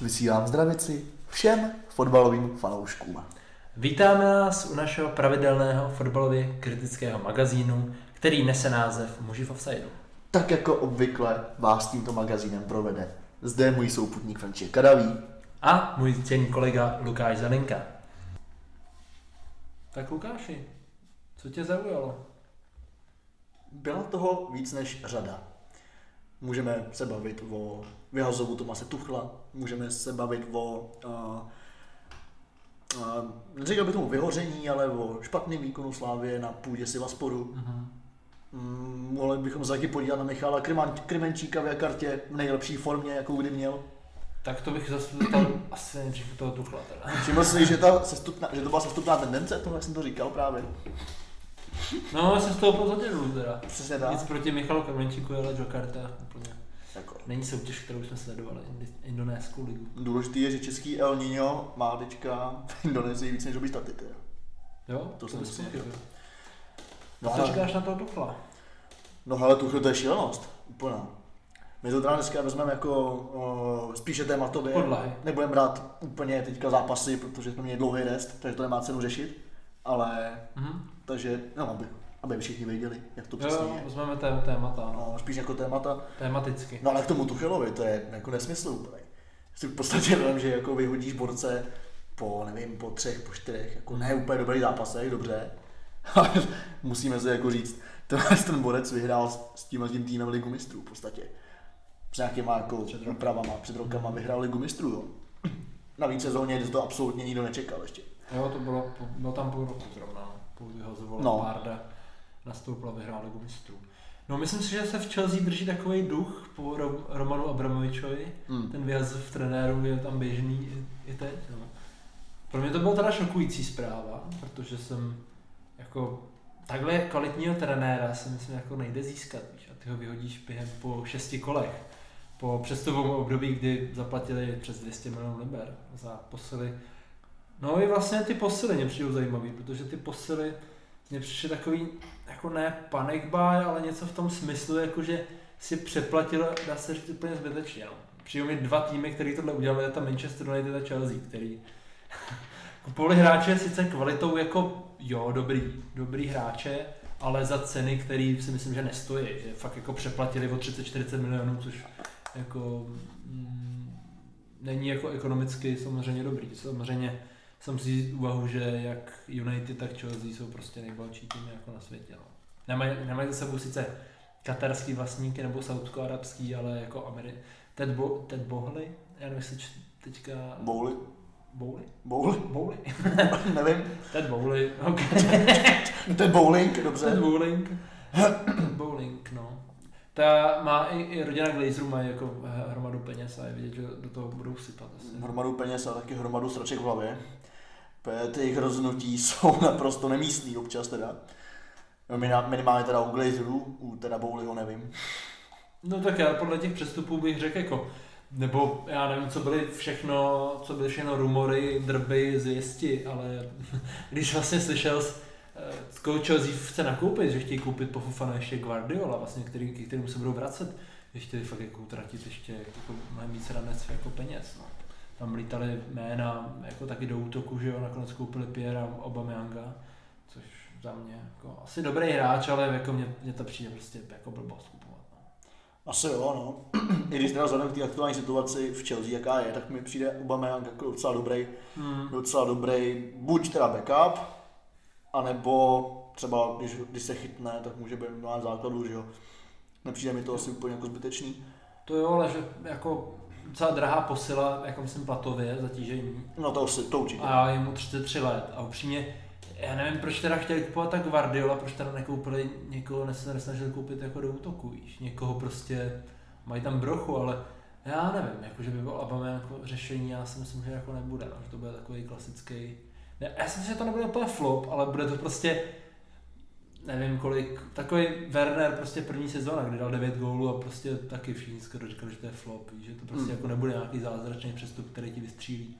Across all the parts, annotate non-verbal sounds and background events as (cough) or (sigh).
Vysílám zdravici všem fotbalovým fanouškům. Vítáme nás u našeho pravidelného fotbalově kritického magazínu, který nese název Muži v offsideu. Tak jako obvykle vás tímto magazínem provede. Zde je můj souputník František Kadavý. A můj ctěný kolega Lukáš Zelinka. Tak Lukáši, co tě zaujalo? Byla toho víc než řada. Můžeme se bavit o vyhazovu Tomase Tuchla, můžeme se bavit o, uh, uh, neříkal bych tomu vyhoření, ale o špatném výkonu Slávě na půdě Sivasporu. Mhm. Mm, mohli bychom se taky podívat na Michala Krymenčíka v kartě v nejlepší formě, jakou kdy měl. Tak to bych zase zeptal asi nejdřív toho Tuchla teda. Všiml jsi, že, ta sestupná, že to byla sestupná tendence, to jak jsem to říkal právě. No, se z toho pozadil teda. Přesně Nic tak. proti Michalu Krmenčíku, ale Jakarta úplně. Jako. Není soutěž, kterou jsme sledovali, indonéskou ligu. Důležitý je, že český El Niño má teďka v Indonésii víc než dobrý staty. Teda. Jo, To jsem si pochybil. No, Co ale, říkáš na toho Tuchla? no ale Tuchl to je šílenost. Úplná. My to teda dneska vezmeme jako uh, spíše tématově. Podlahy. Nebudeme brát úplně teďka zápasy, protože jsme měli dlouhý rest, takže to nemá cenu řešit. Ale, Mhm. Takže, no, aby, aby všichni věděli, jak to přesně Jo, je. vezmeme té, témata, no. No, spíš jako témata. Tematicky. No ale k tomu Tuchelovi, to je jako nesmysl úplně. Si v podstatě vím, že jako vyhodíš borce po, nevím, po třech, po čtyřech, jako ne úplně dobrý zápasech, dobře, (laughs) ale musíme se jako říct, tenhle ten borec vyhrál s- s tím, tím týmem Ligu mistrů v podstatě. S nějakýma jako Před úpravama, před rokama vyhrál Ligu mistrů, jo. (clears throat) Navíc sezóně, kde to absolutně nikdo nečekal ještě. Jo, to bylo, bylo tam půl roku zrovna, půl vyhazoval No. no. Parda, nastoupila vyhrál Ligu mistrů. No myslím si, že se v Chelsea drží takový duch po Ro- Romanu Abramovičovi. Hmm. Ten výjazd v trenéru je tam běžný i, i teď. No. Pro mě to byla teda šokující zpráva, protože jsem jako takhle kvalitního trenéra si myslím jako nejde získat. Víš, a ty ho vyhodíš během po šesti kolech. Po přestupovém období, kdy zaplatili přes 200 milionů liber za posily. No i vlastně ty posily mě přijdou zajímavý, protože ty posily mě přišly takový, jako ne panic buy, ale něco v tom smyslu, jako že si přeplatilo, dá se říct úplně zbytečně. No. Přijdou mi dva týmy, který tohle udělali, je ta Manchester United a Chelsea, který (laughs) kupovali hráče sice kvalitou jako jo, dobrý, dobrý hráče, ale za ceny, který si myslím, že nestojí. Fakt jako přeplatili o 30-40 milionů, což jako mm, není jako ekonomicky samozřejmě dobrý. Samozřejmě jsem si úvahu, že jak United, tak Chelsea jsou prostě nejbohatší týmy jako na světě. No. Nemají, nemají za sebou sice katarský vlastníky nebo saudsko-arabský, ale jako Ameri... Ted, Bo, Ted Bohley, já nevím, jestli teďka... Bowley? Bowley? Bowley? Bowley? (laughs) Nevím. Ted Bowley, ok. (laughs) Ten bowling, Ted dobře. Bowling. Ted (coughs) Bowling, no. Ta má i, i rodina Glazerů mají jako hromadu peněz a je vidět, že do toho budou sypat asi. hromadu peněz a taky hromadu straček v hlavě. Ty jejich rozhodnutí (laughs) jsou naprosto nemístný občas teda. No, Minimálně teda u Glazerů, u teda Bowleyho nevím. No tak já podle těch přestupů bych řekl jako, nebo já nevím, co byly všechno, co byly všechno rumory, drby, zvěsti, ale (laughs) když vlastně slyšel z, eh, koho Chelsea chce nakoupit, že chtějí koupit po Fofana ještě Guardiola, vlastně, který, k se budou vracet, že chtěli fakt jako utratit ještě jako mnohem víc ranec jako peněz. No. Tam lítali jména jako taky do útoku, že jo, nakonec koupili Piera Aubameyanga, což za mě jako asi dobrý hráč, ale jako mě, mě to přijde prostě jako blbost kupovat. No. Asi jo, no. (clears throat) I když teda vzhledem k té aktuální situaci v Chelsea, jaká je, tak mi přijde Aubameyang jako docela dobrý, Hmm. docela dobrý, buď teda backup, anebo třeba když, když se chytne, tak může být na základu, že jo. Nepřijde mi to asi úplně jako zbytečný. To jo, ale že jako docela drahá posila, jako myslím platově, zatížení. No to, asi, to určitě. A je mu 33 let a upřímně, já nevím, proč teda chtěli kupovat tak Guardiola, proč teda nekoupili někoho, nesnažili koupit jako do útoku, víš, někoho prostě, mají tam brochu, ale já nevím, jako že by byl Aubameyang jako řešení, já si myslím, že jako nebude, no, že to bude takový klasický, ne, já si myslím, že to nebude úplně flop, ale bude to prostě, nevím kolik, takový Werner prostě první sezóna, kdy dal 9 gólů a prostě taky všichni skoro říkali, že to je flop, že to prostě Hmm. jako nebude nějaký zázračný přestup, který ti vystřílí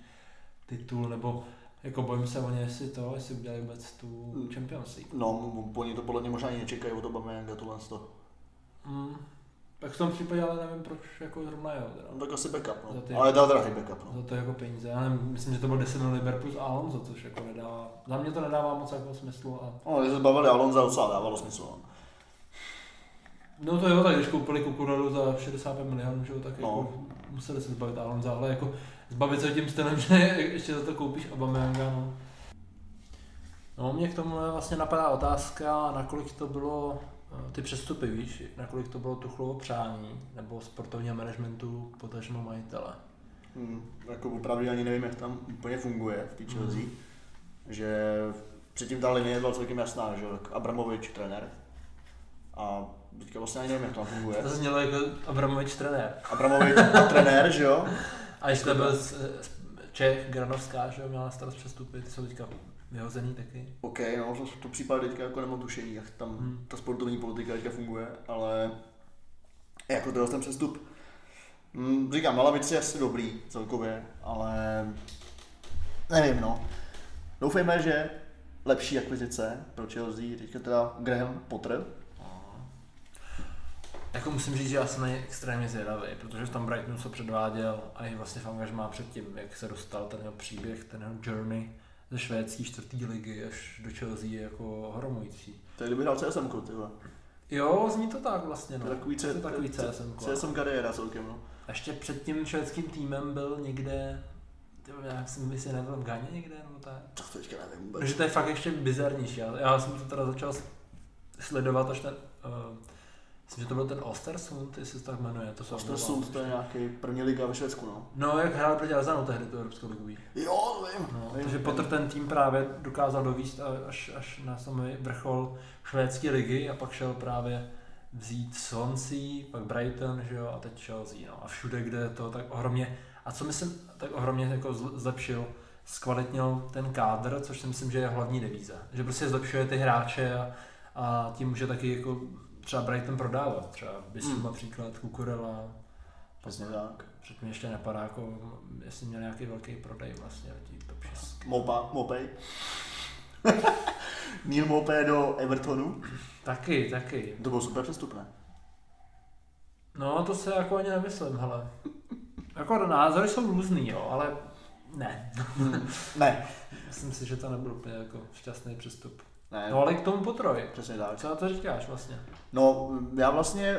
titul, nebo jako bojím se o ně, jestli to, jestli udělají vůbec tu Hmm. Champions League. No, oni to podle mě možná ani nečekají od Aubameyanga tohle to. Mm. Tak v tom případě ale nevím, proč jako zrovna jo. Teda. No, tak asi backup, no. ty- Ale dal drahý backup, no. Za to jako peníze. Já nevím, myslím, že to byl 10 na liber plus Alonso, což jako nedává. Za mě to nedává moc jako smyslu. A... No, když se zbavili Alonza, docela dávalo smysl, no. No to jo, tak když koupili Kukurelu za 65 milionů, že jo, tak No. jako museli se zbavit Alonza, ale jako zbavit se tím stylem, (laughs) že ještě za to koupíš Aubameyanga, no. No mě k tomu vlastně napadá otázka, nakolik to bylo ty přestupy, víš, nakolik to bylo Tuchlovo přání, nebo sportovního managementu, potažmo majitele. Hmm, jako opravdu ani nevím, jak tam úplně funguje v té Chelsea. Mhm. Že předtím ta linie byla celkem jasná, že Abramovič trenér. A teďka vlastně ani nevím, jak to tam funguje. To znělo jako Abramovič trenér. Abramovič (laughs) trenér, že jo. A ještě to byl Čech, Granovská, že jo, měla starost přestupy, ty jsou teďka vyhozený taky. OK, no to, to případě teďka jako nemám tušení, jak tam Hmm. ta sportovní politika teďka funguje, ale jako to ten přestup, hm, říkám, Malavic je asi dobrý celkově, ale nevím no. Doufejme, že lepší akvizice pro Chelsea, teďka teda Graham Potter, Jako musím říct, že já jsem na něj extrémně zvědavý, protože v tom Brightonu se předváděl a i vlastně v angažmá předtím, jak se dostal ten jeho příběh, ten jeho journey ze švédské čtvrtý ligy až do Chelsea je jako hromující. to je kdyby hrál CSM, ty. Jo, zní to tak vlastně, no. je takový, C- takový CSM. CSM kariéra celkem, no. A ještě před tím švédským týmem byl někde, já jsem si nebyl v Ghaně někde, nebo tak. Tak to teďka nevím vůbec. Takže to je fakt ještě bizarnější. Já, já jsem to teda začal sledovat až ten, uh, myslím, že to byl ten Ostersund, jestli se tak jmenuje. To. Ostersund, to je nějaký první liga ve Švédsku, no. No, jak hrál proti Arzanu tehdy tu Evropskou ligu. Jo, vím. No, vím, takže. Potter ten tým právě dokázal dovíst až, až na samý vrchol švédské ligy a pak šel právě vzít Swansea, pak Brighton, že jo, a teď Chelsea, no. A všude, kde je to tak ohromně, a co myslím, tak ohromně jako zl- zlepšil, zkvalitnil ten kádr, což si myslím, že je hlavní devíza. Že prostě zlepšuje ty hráče a, a tím může taky jako třeba Brighton prodávat, třeba Bisu Hmm. například, Kukurela, Přesně tak. Předtím ještě napadá, jako, jestli měl nějaký velký prodej vlastně, tí top 6. Mopa, Mopej. (laughs) Neil Mopé do Evertonu. Taky, taky. To bylo super přestupné. No, to se jako ani nemyslím, hele. Jako názory jsou různý, jo, ale ne. ne. (laughs) Myslím si, že to nebyl úplně jako šťastný přestup. Ne, No ale k tomu potroji. přesně tak. Co na to říkáš vlastně? No, já vlastně,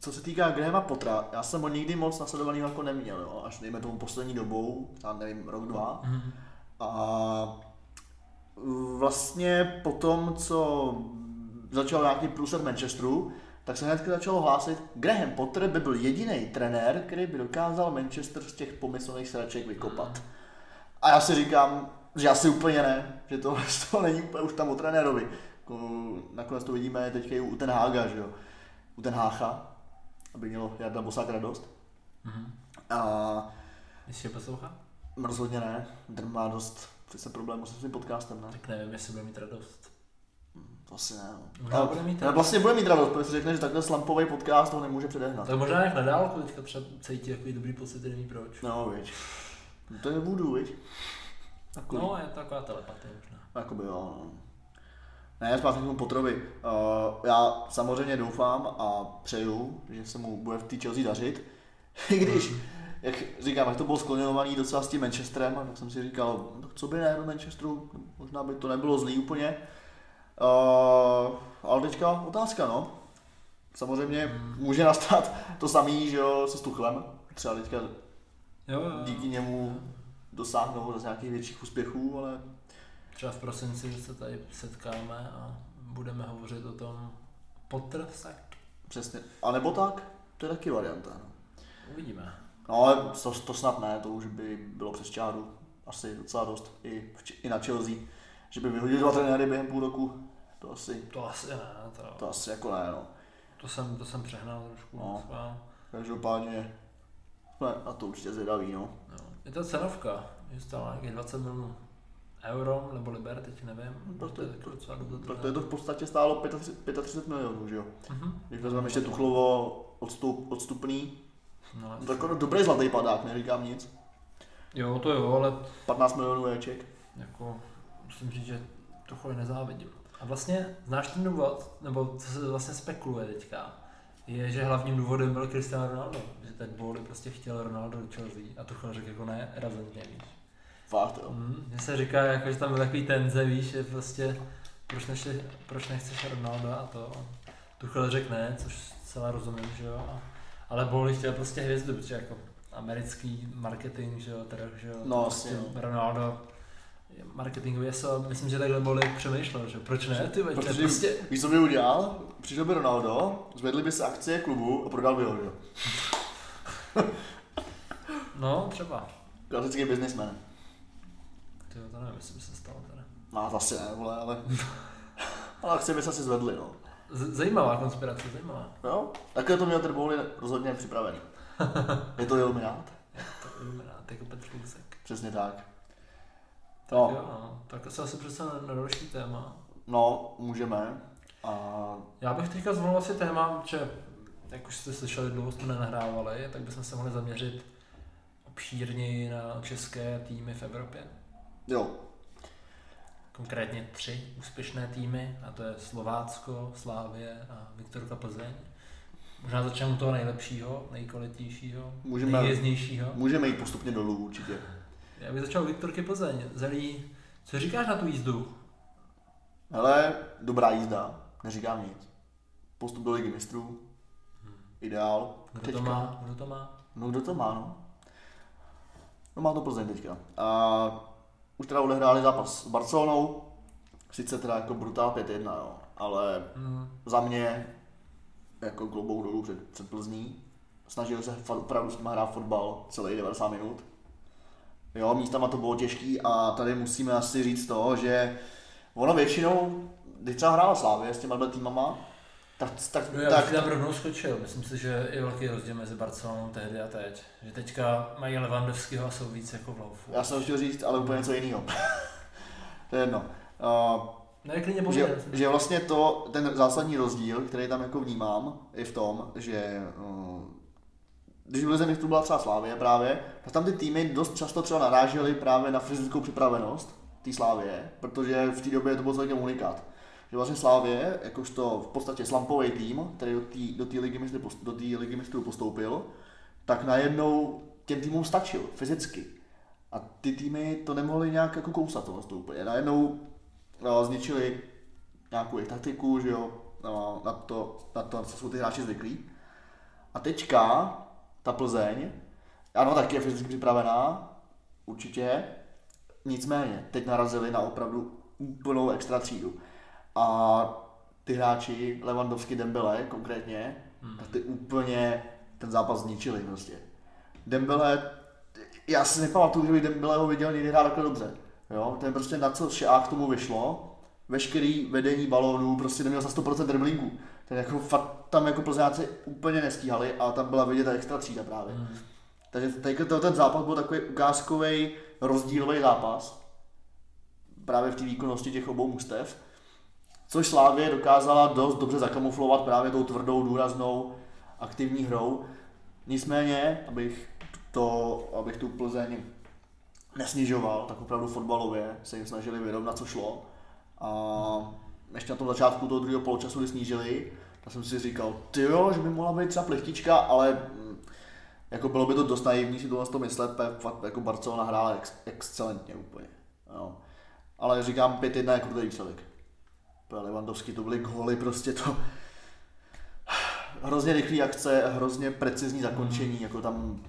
co se týká Grahama Pottera, já jsem ho nikdy moc nasledovaný jako neměl, jo, až dejme tomu poslední dobou, já nevím, rok, dva. Mhm. A vlastně po tom, co začal nějaký průser v Manchesteru, tak se hned začalo hlásit, Graham Potter by byl jediný trenér, který by dokázal Manchester z těch pomyslných sraček vykopat. A já si říkám, že asi úplně ne, že to, (laughs) to není úplně už tam o trenérovi. Jako, nakonec to vidíme teďka i u ten Hága, že jo. U ten Hácha, aby mělo Jarda Bosák radost. Mhm. A Jestli je poslouchá? rozhodně ne, ten má dost přece problémů se svým podcastem, ne? Tak nevím, jestli bude mít radost. To asi ne. No. Možná Ale- bude mít ale vlastně bude mít radost, protože si řekne, že takhle slampový podcast ho nemůže předehnat. Tak možná jak na dálku teďka třeba cítí takový dobrý pocit, nevím proč. No, viď. To je viď? Takový. No, je to taková telepatie možná. Jakoby jo, no. Ne, zpátky k tomu Potrovi. Uh, já samozřejmě doufám a přeju, že se mu bude v té Chelsea dařit. (laughs) I když, jak říkám, jak to bylo skloněnovaný docela s tím Manchesterem, tak jsem si říkal, no, co by ne do Manchesteru, možná by to nebylo zlý úplně. Uh, ale teďka otázka, no. Samozřejmě Hmm. může nastat to samý, že jo, se Stuchlem. Třeba teďka Jo, jo, jo. díky němu dosáhnou zase nějakých větších úspěchů, ale Třeba v prosinci se tady setkáme a budeme hovořit o tom Potter sack. přesně. A nebo tak, to je taky varianta. No. Uvidíme. No ale to, to snad ne, to už by bylo přes čáru asi docela dost i, i na Chelsea, že by vyhodili dva trenéry během půl roku, to asi, To asi ne, to, to asi jako ne, no. to, jsem, to jsem přehnal trošku. No. No. Každopádně jsme na to určitě zvědaví, no. No. Je to cenovka, je stále nějakých 20 milionů euro, nebo liber, teď nevím. No, to je taky docela dobrý Protože to v podstatě stálo 35, 35 milionů, že jo. Mhm. Když vezmeme ještě Tuchlovo odstup, odstupný, No, no, tak jako dobrý zlatý padák, neříkám nic. jo, to jo, ale 15 milionů Eček. jako, musím říct, že trochu je nezávidím. A vlastně, znáš ten důvod, nebo co se vlastně spekuluje teďka, je, že hlavním důvodem byl Cristiano Ronaldo. Že ten Bowley prostě chtěl Ronaldo do Chelsea a Tuchel řekl jako ne, razantně, víš. Fakt, jo. Mm, že se říká, jako, že tam byl takový tenze, víš, že prostě proč, nechci, proč nechceš Ronaldo a to. Tuchel řekl ne, což celá rozumím, že jo. A, ale Bowley chtěl prostě hvězdu, protože jako americký marketing, že jo, teda, že jo, No, prostě jo. Ronaldo je marketingově so, myslím, že takhle Bowley přemýšlel, že proč ne, ty veď, Protože prostě, víš, co by udělal? Přišel by Ronaldo, zvedli by se akcie klubu a prodal by ho, jo. (laughs) no, třeba. Klasický businessman. Ty to nevím, jestli by se stalo teda. No, to asi ne, vole, ale... ale akcie by se asi zvedly, no. Z- zajímavá konspirace, zajímavá. Jo? Takhle to měl ten rozhodně připravený. (laughs) Je to iluminát? To iluminát, jako Petr Lízek. Přesně tak. Tak No. jo, no. Tak se asi přece na, na další téma. No, můžeme. A Já bych teďka zvolil asi téma, že jak už jste slyšeli, dlouho jsme nenahrávali, tak bychom se mohli zaměřit obšírněji na české týmy v Evropě. jo, Konkrétně tři úspěšné týmy, a to je Slovácko, Slávě a Viktorka Plzeň. Možná začneme u toho nejlepšího, nejkvalitnějšího, Můžeme- nejjezdnějšího. můžeme jít postupně dolů určitě. Já bych začal Viktorky Plzeň. Zelí, co říkáš na tu jízdu? Hele, dobrá jízda, neříkám nic. Postup do ligy mistrů, ideál. Kdo Teďka. to má? Kdo to má? No kdo to má, no? No má to Plzeň teďka. A už teda odehráli zápas s Barcelonou, sice teda jako brutál 5-1, jo, ale Hmm. za mě jako klobouk dolů před, před Plzní. Snažili se opravdu s hrát fotbal celý 90 minut. Jo, místama to bylo těžký a tady musíme asi říct to, že ono většinou, když třeba hrála Slávě s těma týmama, tak, tak, No já tak, tam rovnou skočil. Myslím si, že je velký rozdíl mezi Barcelonou tehdy a teď. Že teďka mají Levandovského a jsou víc jako v laufu. já jsem chtěl říct, ale úplně něco jiného. (laughs) to je jedno. Uh, Ne, klidně že, že vlastně to, ten zásadní rozdíl, který tam jako vnímám, je v tom, že uh, když v Lize mistrů byla třeba Slávě právě, tak tam ty týmy dost často třeba narážely právě na fyzickou připravenost té Slávě, protože v té době to byl celkem unikát. Že vlastně Slávě, jakožto v podstatě slampový tým, který do té do ligy, mistrů do té ligy mistrů postoupil, tak najednou těm týmům stačil fyzicky. A ty týmy to nemohly nějak jako kousat to úplně. Najednou no, zničili nějakou jejich taktiku, že jo, no, na, to, na to, co jsou ty hráči zvyklí. A teďka ta Plzeň, ano, taky je fyzicky připravená, určitě, nicméně, teď narazili na opravdu úplnou extra třídu. A ty hráči, Lewandowski, Dembele konkrétně, Hmm. tak ty úplně ten zápas zničili prostě. Dembele, já si nepamatuju, že bych Dembeleho viděl někdy hrát takhle dobře. Jo? Ten prostě na co šák tomu vyšlo, veškerý vedení balónů prostě neměl za 100% dribblinku. Ten jako fakt tam jako plzeňáci úplně nestíhali a tam byla vidět ta extra třída právě. Hmm. Takže to- ten zápas byl takový ukázkový rozdílový zápas. Právě v té výkonnosti těch obou mustev. Což Slávě dokázala dost dobře zakamuflovat právě tou tvrdou, důraznou, aktivní hrou. Nicméně, abych, to, abych tu Plzeň nesnižoval, tak opravdu fotbalově se jim snažili vyrovnat, co šlo. A ještě na tom začátku toho druhého poločasu, kdy snížili, tak jsem si říkal, ty jo, že by mohla být třeba plichtička, ale mm, jako bylo by to dost naivní si tohle to myslet, fakt jako Barcelona hrála ex, excelentně úplně. Jo. Ale říkám 5-1 jako krutý výsledek. Úplně Lewandowski to byly góly, prostě to (sighs) hrozně rychlý akce, hrozně precizní zakončení, jako tam,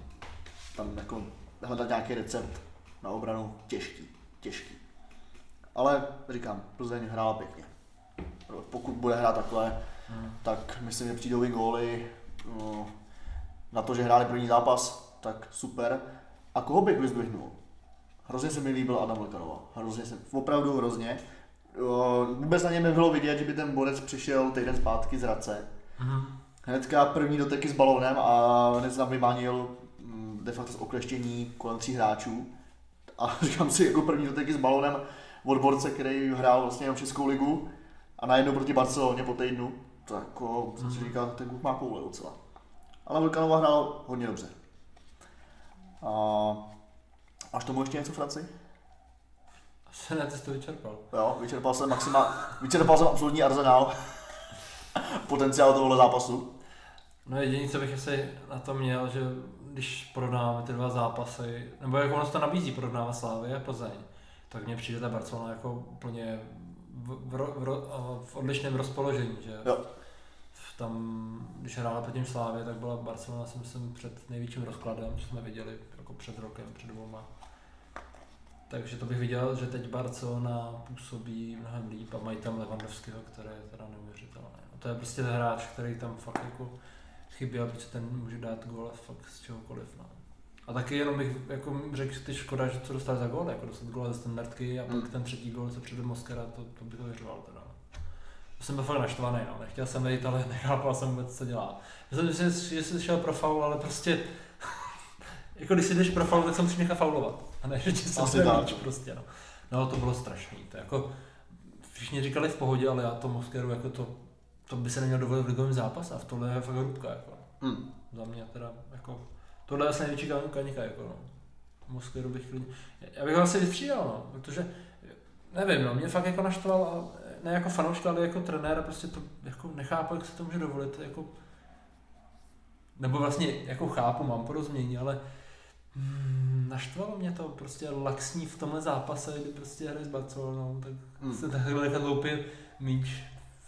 tam jako hledat nějaký recept na obranu těžký, těžký. Ale říkám, Plzeň hrála pěkně. Pokud bude hrát takhle, Hmm. tak myslím, že přijdou i góly. No, na to, že hráli první zápas, tak super. A koho bych vyzdvihnul? Hrozně se mi líbil Adam Vlkanova. Hrozně se, opravdu hrozně. Vůbec na něm nebylo vidět, že by ten borec přišel týden zpátky z Hradce. Hmm. Hnedka první doteky s balónem a hned tam vymánil mm, de facto z okleštění kolem tří hráčů. A (laughs) říkám si, jako první doteky s balónem od borce, který hrál vlastně jenom Českou ligu a najednou proti Barceloně po týdnu, to jako jsem si říkal, ten kluk má koule docela. Ale Vlkanova hrál hodně dobře. A až tomu ještě něco, Franci? Asi ne, ty jsi to vyčerpal. Jo, vyčerpal jsem maxima, vyčerpal jsem absolutní arzenál (laughs) potenciál tohohle zápasu. No jediné, co bych asi na to měl, že když porovnáváme ty dva zápasy, nebo jak ono se to nabízí porovnávat Slávy a Plzeň, tak mně přijde ta Barcelona jako úplně v, v, v, v odlišném rozpoložení, že Jo. tam, když hrála proti Slávě, tak byla Barcelona si myslím před největším rozkladem, co jsme viděli jako před rokem, před dvouma. Takže to bych viděl, že teď Barcelona působí mnohem líp a mají tam Lewandowského, který je teda neuvěřitelný. A to je prostě hráč, který tam fakt jako chyběl, protože ten může dát góla fakt z čehokoliv. No. A taky jenom bych jako řekl, ty škoda, že co dostal za gól, jako dostat gól za ten Mertky a pak Hmm. ten třetí gól, co přede Moskera, to, to bych to vyřval teda. Jsem byl fakt naštvaný, no. nechtěl jsem vejít, ale (laughs) nechápal jsem vůbec, co dělá. Myslím, že, že jsi šel pro faul, ale prostě (laughs) jako když si jdeš pro faul, tak se musíš nechat faulovat. A ne, že ti se míč prostě, no. no. to bylo strašný. To jako, všichni říkali v pohodě, ale já to Moskeru jako to, to by se neměl dovolit v ligovém zápase a v tohle je fakt hrubka, jako. Hm. Za mě teda, jako, tohle je asi největší kan- kanika, jako no. Moskeru bych klidně, já bych ho asi vystřídal, no, protože, nevím, no, mě fakt jako naštval, ne jako fanouška, ale jako trenér, prostě to jako nechápu, jak se to může dovolit, jako, nebo vlastně jako chápu, mám porozumění, ale hmm, naštvalo mě to prostě laxní v tomhle zápase, kdy prostě hraje s Barcelonou, tak Hm. se takhle nechat loupit míč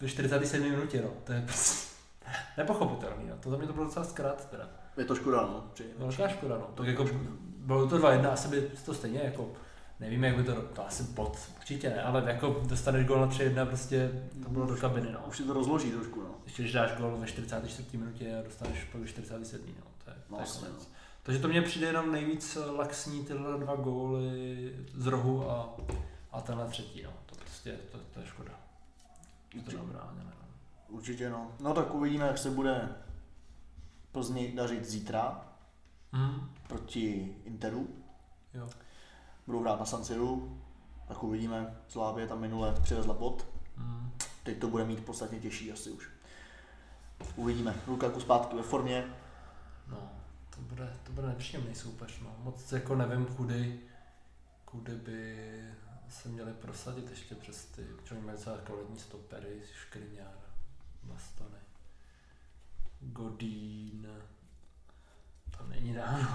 ve 47 minutě, no. To je prostě (laughs) nepochopitelný, no. To za mě to bylo docela zkrát, teda. Je to škoda, no. Při- Velká škoda, no. Tak jako bylo to 2-1, asi by to stejně jako Nevím, jak by to, to asi pod, určitě ne, ale jako dostaneš gól na 3-1, prostě to bylo do kabiny, no. Už si to rozloží trošku, no. Ještě když dáš gól ve 44. minutě a dostaneš ve 47. No, to je, to No, je asi, konec. no. Takže to mně přijde jenom nejvíc laxní tyhle dva góly z rohu a, a tenhle třetí, no. To prostě, to, to je škoda. Je to Určitě. dobrá, ne, ne. Určitě, no. No tak uvidíme, jak se bude Plzni dařit zítra Mm, proti Interu. jo. Budou hrát na San Siru, tak uvidíme. Slávě tam minule přivezla bod, Mm. teď to bude mít podstatně těžší asi už. Uvidíme. Lukaku zpátky ve formě. No, to bude, to bude nepříjemný soupeř, no. Moc jako nevím, kudy, kudy by se měli prosadit ještě přes ty, čo mají docela kvalitní stopery, Škriňár, Bastony, Godín, to není dávno.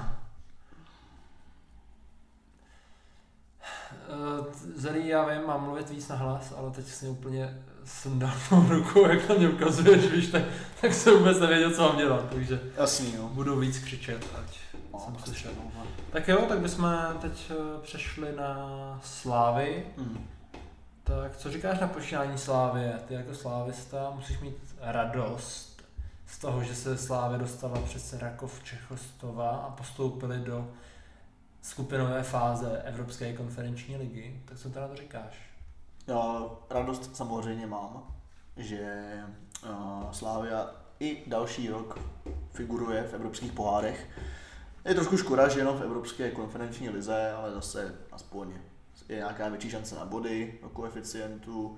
Zelí, já vím, mám mluvit víc na hlas, ale teď si úplně sundal mou ruku, jak na mě ukazuješ, víš, tak, tak jsem vůbec nevěděl, co mám dělat, takže Jasný, no. budu víc křičet, ať No, jsem prostě, slyšel. no. Tak jo, tak bychom teď eh, přešli na Slávy. Mm. Tak co říkáš na počínání Slávy? Ty jako slávista musíš mít radost z toho, že se Slávy dostala přes Rakov Čechostova a postoupili do skupinové fáze Evropské konferenční ligy. Tak co ty na to říkáš? Já radost samozřejmě mám, že uh, Slávia i další rok figuruje v evropských pohárech. Je trošku škoda, že jenom v Evropské konferenční lize, ale zase aspoň je nějaká větší šance na body, do koeficientu,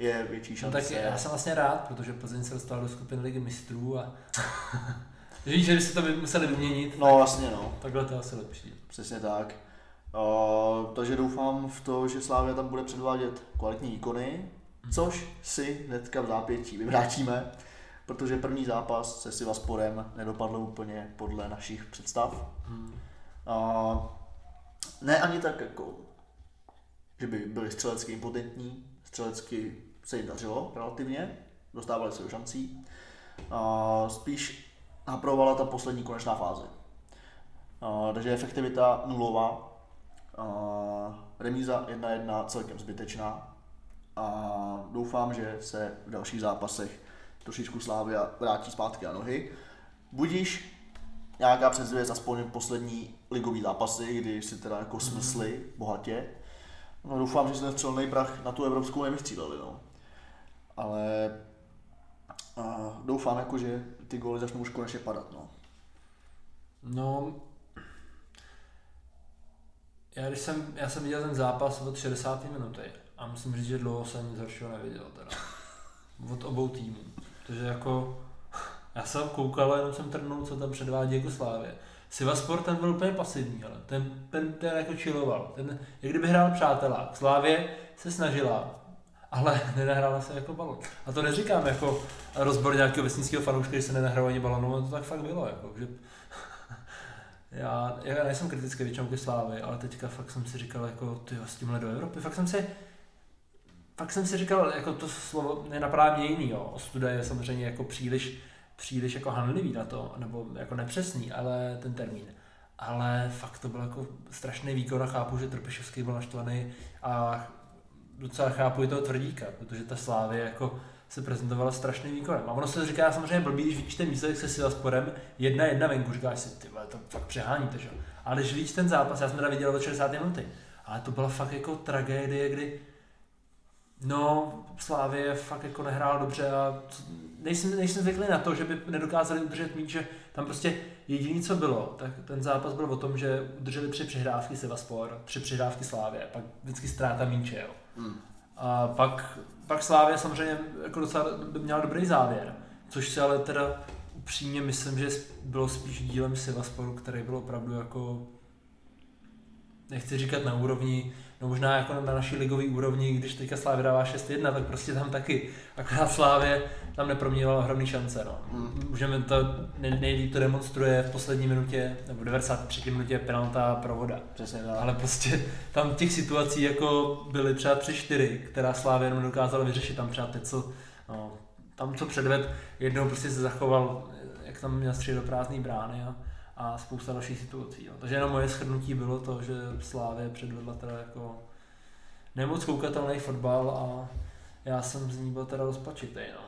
je větší No šance. tak já jsem vlastně rád, protože Plzeň se dostala do skupiny ligy mistrů a (laughs) víš, že by si to by museli vyměnit, No vlastně no, takhle to je asi lepší. přesně tak. Uh, takže doufám v to, že Slávia tam bude předvádět kvalitní výkony, což si hnedka v zápětí vyvrátíme, protože první zápas se Sivasporem nedopadl úplně podle našich představ. Hmm. Uh, ne ani tak jako, že by byli střelecky impotentní, střelecky se jim dařilo relativně, dostávali se do šancí. Uh, spíš napravovala ta poslední konečná fáze. Uh, takže efektivita nulová, uh, remíza 1-1 celkem zbytečná a doufám, že se v dalších zápasech trošičku Slávia vrátí zpátky na nohy. Budíš nějaká předzvěst aspoň poslední ligový zápasy, kdy si teda jako smysly bohatě. No doufám, že se ten střelný prach na tu evropskou nevystříleli, no. Ale a doufám, jako, že ty góly začnou už konečně padat, no. No, já, když jsem, já jsem viděl ten zápas od 60. minuty a musím říct, že dlouho jsem nic horšího neviděl teda. Od obou týmů. Protože jako, já jsem koukal jenom jsem trnul, co tam předvádí jako Slávě. Sivasport ten byl úplně pasivní, ale ten, ten, ten jako chilloval. Ten, jak kdyby hrál přátelá. Slávě se snažila ale (laughs) nenahrála se jako balon. A to neříkám jako rozbor nějakého vesnického fanouška, že se nenahrál ani ale to tak fakt bylo. Jako, že (laughs) já, já nejsem kritický většinou ke Slávy, ale teďka fakt jsem si říkal, jako, ty s tímhle do Evropy, fakt jsem si, fakt jsem si říkal, jako to slovo nenapadá mě jiný, jo. Ostuda je samozřejmě jako příliš, příliš jako hanlivý na to, nebo jako nepřesný, ale ten termín. Ale fakt to byl jako strašný výkon a chápu, že Trpišovský byl naštvaný a docela chápu i toho tvrdíka, protože ta Slávě jako se prezentovala strašným výkonem. A ono se říká samozřejmě blbý, když vidíš ten výsledek se Silasporem, jedna jedna venku, říkáš si, ty vole, to fakt přeháníte, že? Ale když vidíš ten zápas, já jsem teda viděl do 60. minuty, ale to byla fakt jako tragédie, kdy No, Slávě fakt jako nehrál dobře a nejsem, nejsem zvyklý na to, že by nedokázali udržet míč, že tam prostě jediné, co bylo, tak ten zápas byl o tom, že udrželi tři přihrávky Sevaspor, tři přihrávky Slávě, pak vždycky ztráta míče, jo. Hmm. A pak, pak Slávě samozřejmě jako docela měla dobrý závěr, což si ale teda upřímně myslím, že bylo spíš dílem Sevasporu, který byl opravdu jako nechci říkat na úrovni no možná jako na naší ligové úrovni, když teďka Slávě dává 6-1, tak prostě tam taky, akorát Slávě tam neproměňoval ohromný šance. No. Hmm. Můžeme to, nejlíp to demonstruje v poslední minutě, nebo 93 minutě penalta provoda. Přesně tak. Ale prostě tam těch situací jako byly třeba tři čtyři, která Slávě jenom dokázala vyřešit. Tam třeba teď co, no, tam co předved, jednou prostě se zachoval, jak tam měl střílet do prázdné brány a a spousta dalších situací. Jo. Takže jenom moje shrnutí bylo to, že Slávě předvedla teda jako nemoc koukatelný fotbal a já jsem z ní byl teda rozpačitý. No.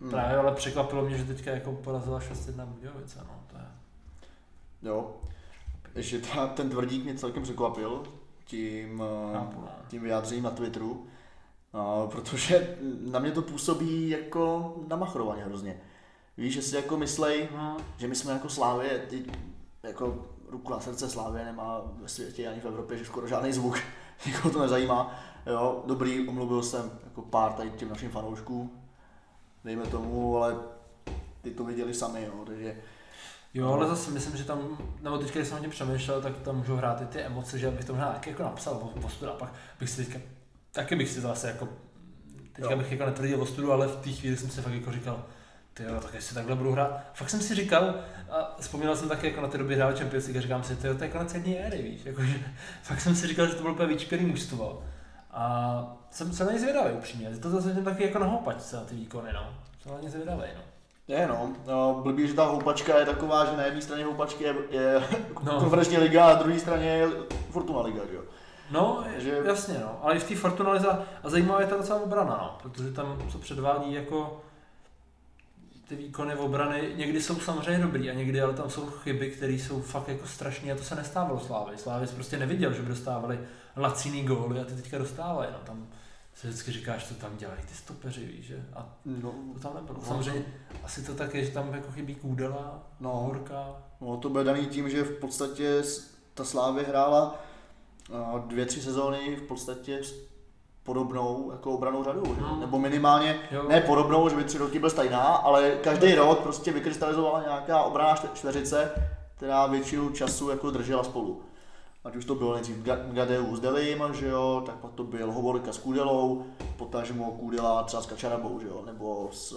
Hmm. Právě ale překvapilo mě, že teďka jako porazila 6-1 Budějovice. No. To je... Jo. Ještě ta, ten tvrdík mě celkem překvapil tím, Chápu, no. tím vyjádřením na Twitteru, no, protože na mě to působí jako namachrovaně hrozně. Víš, že si jako myslej, no. že my jsme jako Slávě, ty jako ruku na srdce Slávě nemá ve světě ani v Evropě, že skoro žádný zvuk, (laughs) nikoho to nezajímá. Jo, dobrý, omluvil jsem jako pár tady těm našim fanouškům, dejme tomu, ale ty to viděli sami, jo, takže Jo, ale zase myslím, že tam, nebo teď, když jsem o tím přemýšlel, tak tam můžou hrát i ty emoce, že bych to možná jako napsal o, o a pak bych si teďka, taky bych si zase jako, teďka jo. bych jako netvrdil o studu, ale v té chvíli jsem si fakt jako říkal, ty jo, tak jestli takhle budu hrát. Fakt jsem si říkal, a vzpomínal jsem taky jako na té době hrál Champions League a říkám si, to je konec jedné éry, víš, jakože, (laughs) fakt jsem si říkal, že to bylo úplně vyčpělý mužstvo. A jsem se na ně zvědavý upřímně, to zase taky jako na houpačce na ty výkony, no. Jsem na ně zvědavý, no. Je no, no blbý, že ta houpačka je taková, že na jedné straně houpačky je, je (laughs) no. konferenční liga a na druhé straně je Fortuna liga, jo. No, že... jasně no, ale i v té Fortuna liga, a zajímavá je ta docela obrana, no, protože tam co předvádí jako ty výkony v obrany někdy jsou samozřejmě dobrý a někdy ale tam jsou chyby, které jsou fakt jako strašné a to se nestávalo Slávy. Slávy prostě neviděl, že by dostávali laciný góly a ty teďka dostávají. No, tam se vždycky říkáš, co tam dělají ty stopeři, víš, že? A no, to tam nebylo. No, samozřejmě asi to tak je, že tam jako chybí Kůdela, no, Horka. No to bude daný tím, že v podstatě ta Slávy hrála dvě, tři sezóny v podstatě podobnou jako obranou řadu, hmm. nebo minimálně jo. ne podobnou, že by tři roky byl stejná, ale každý rok prostě vykrystalizovala nějaká obraná čtveřice, která většinu času jako držela spolu. Ať už to bylo nejdřív Gadeu s Delim, že jo, tak pak to byl Hovorka s Kůdelou, potažmo Kůdela třeba s Kačarabou, že jo, nebo s,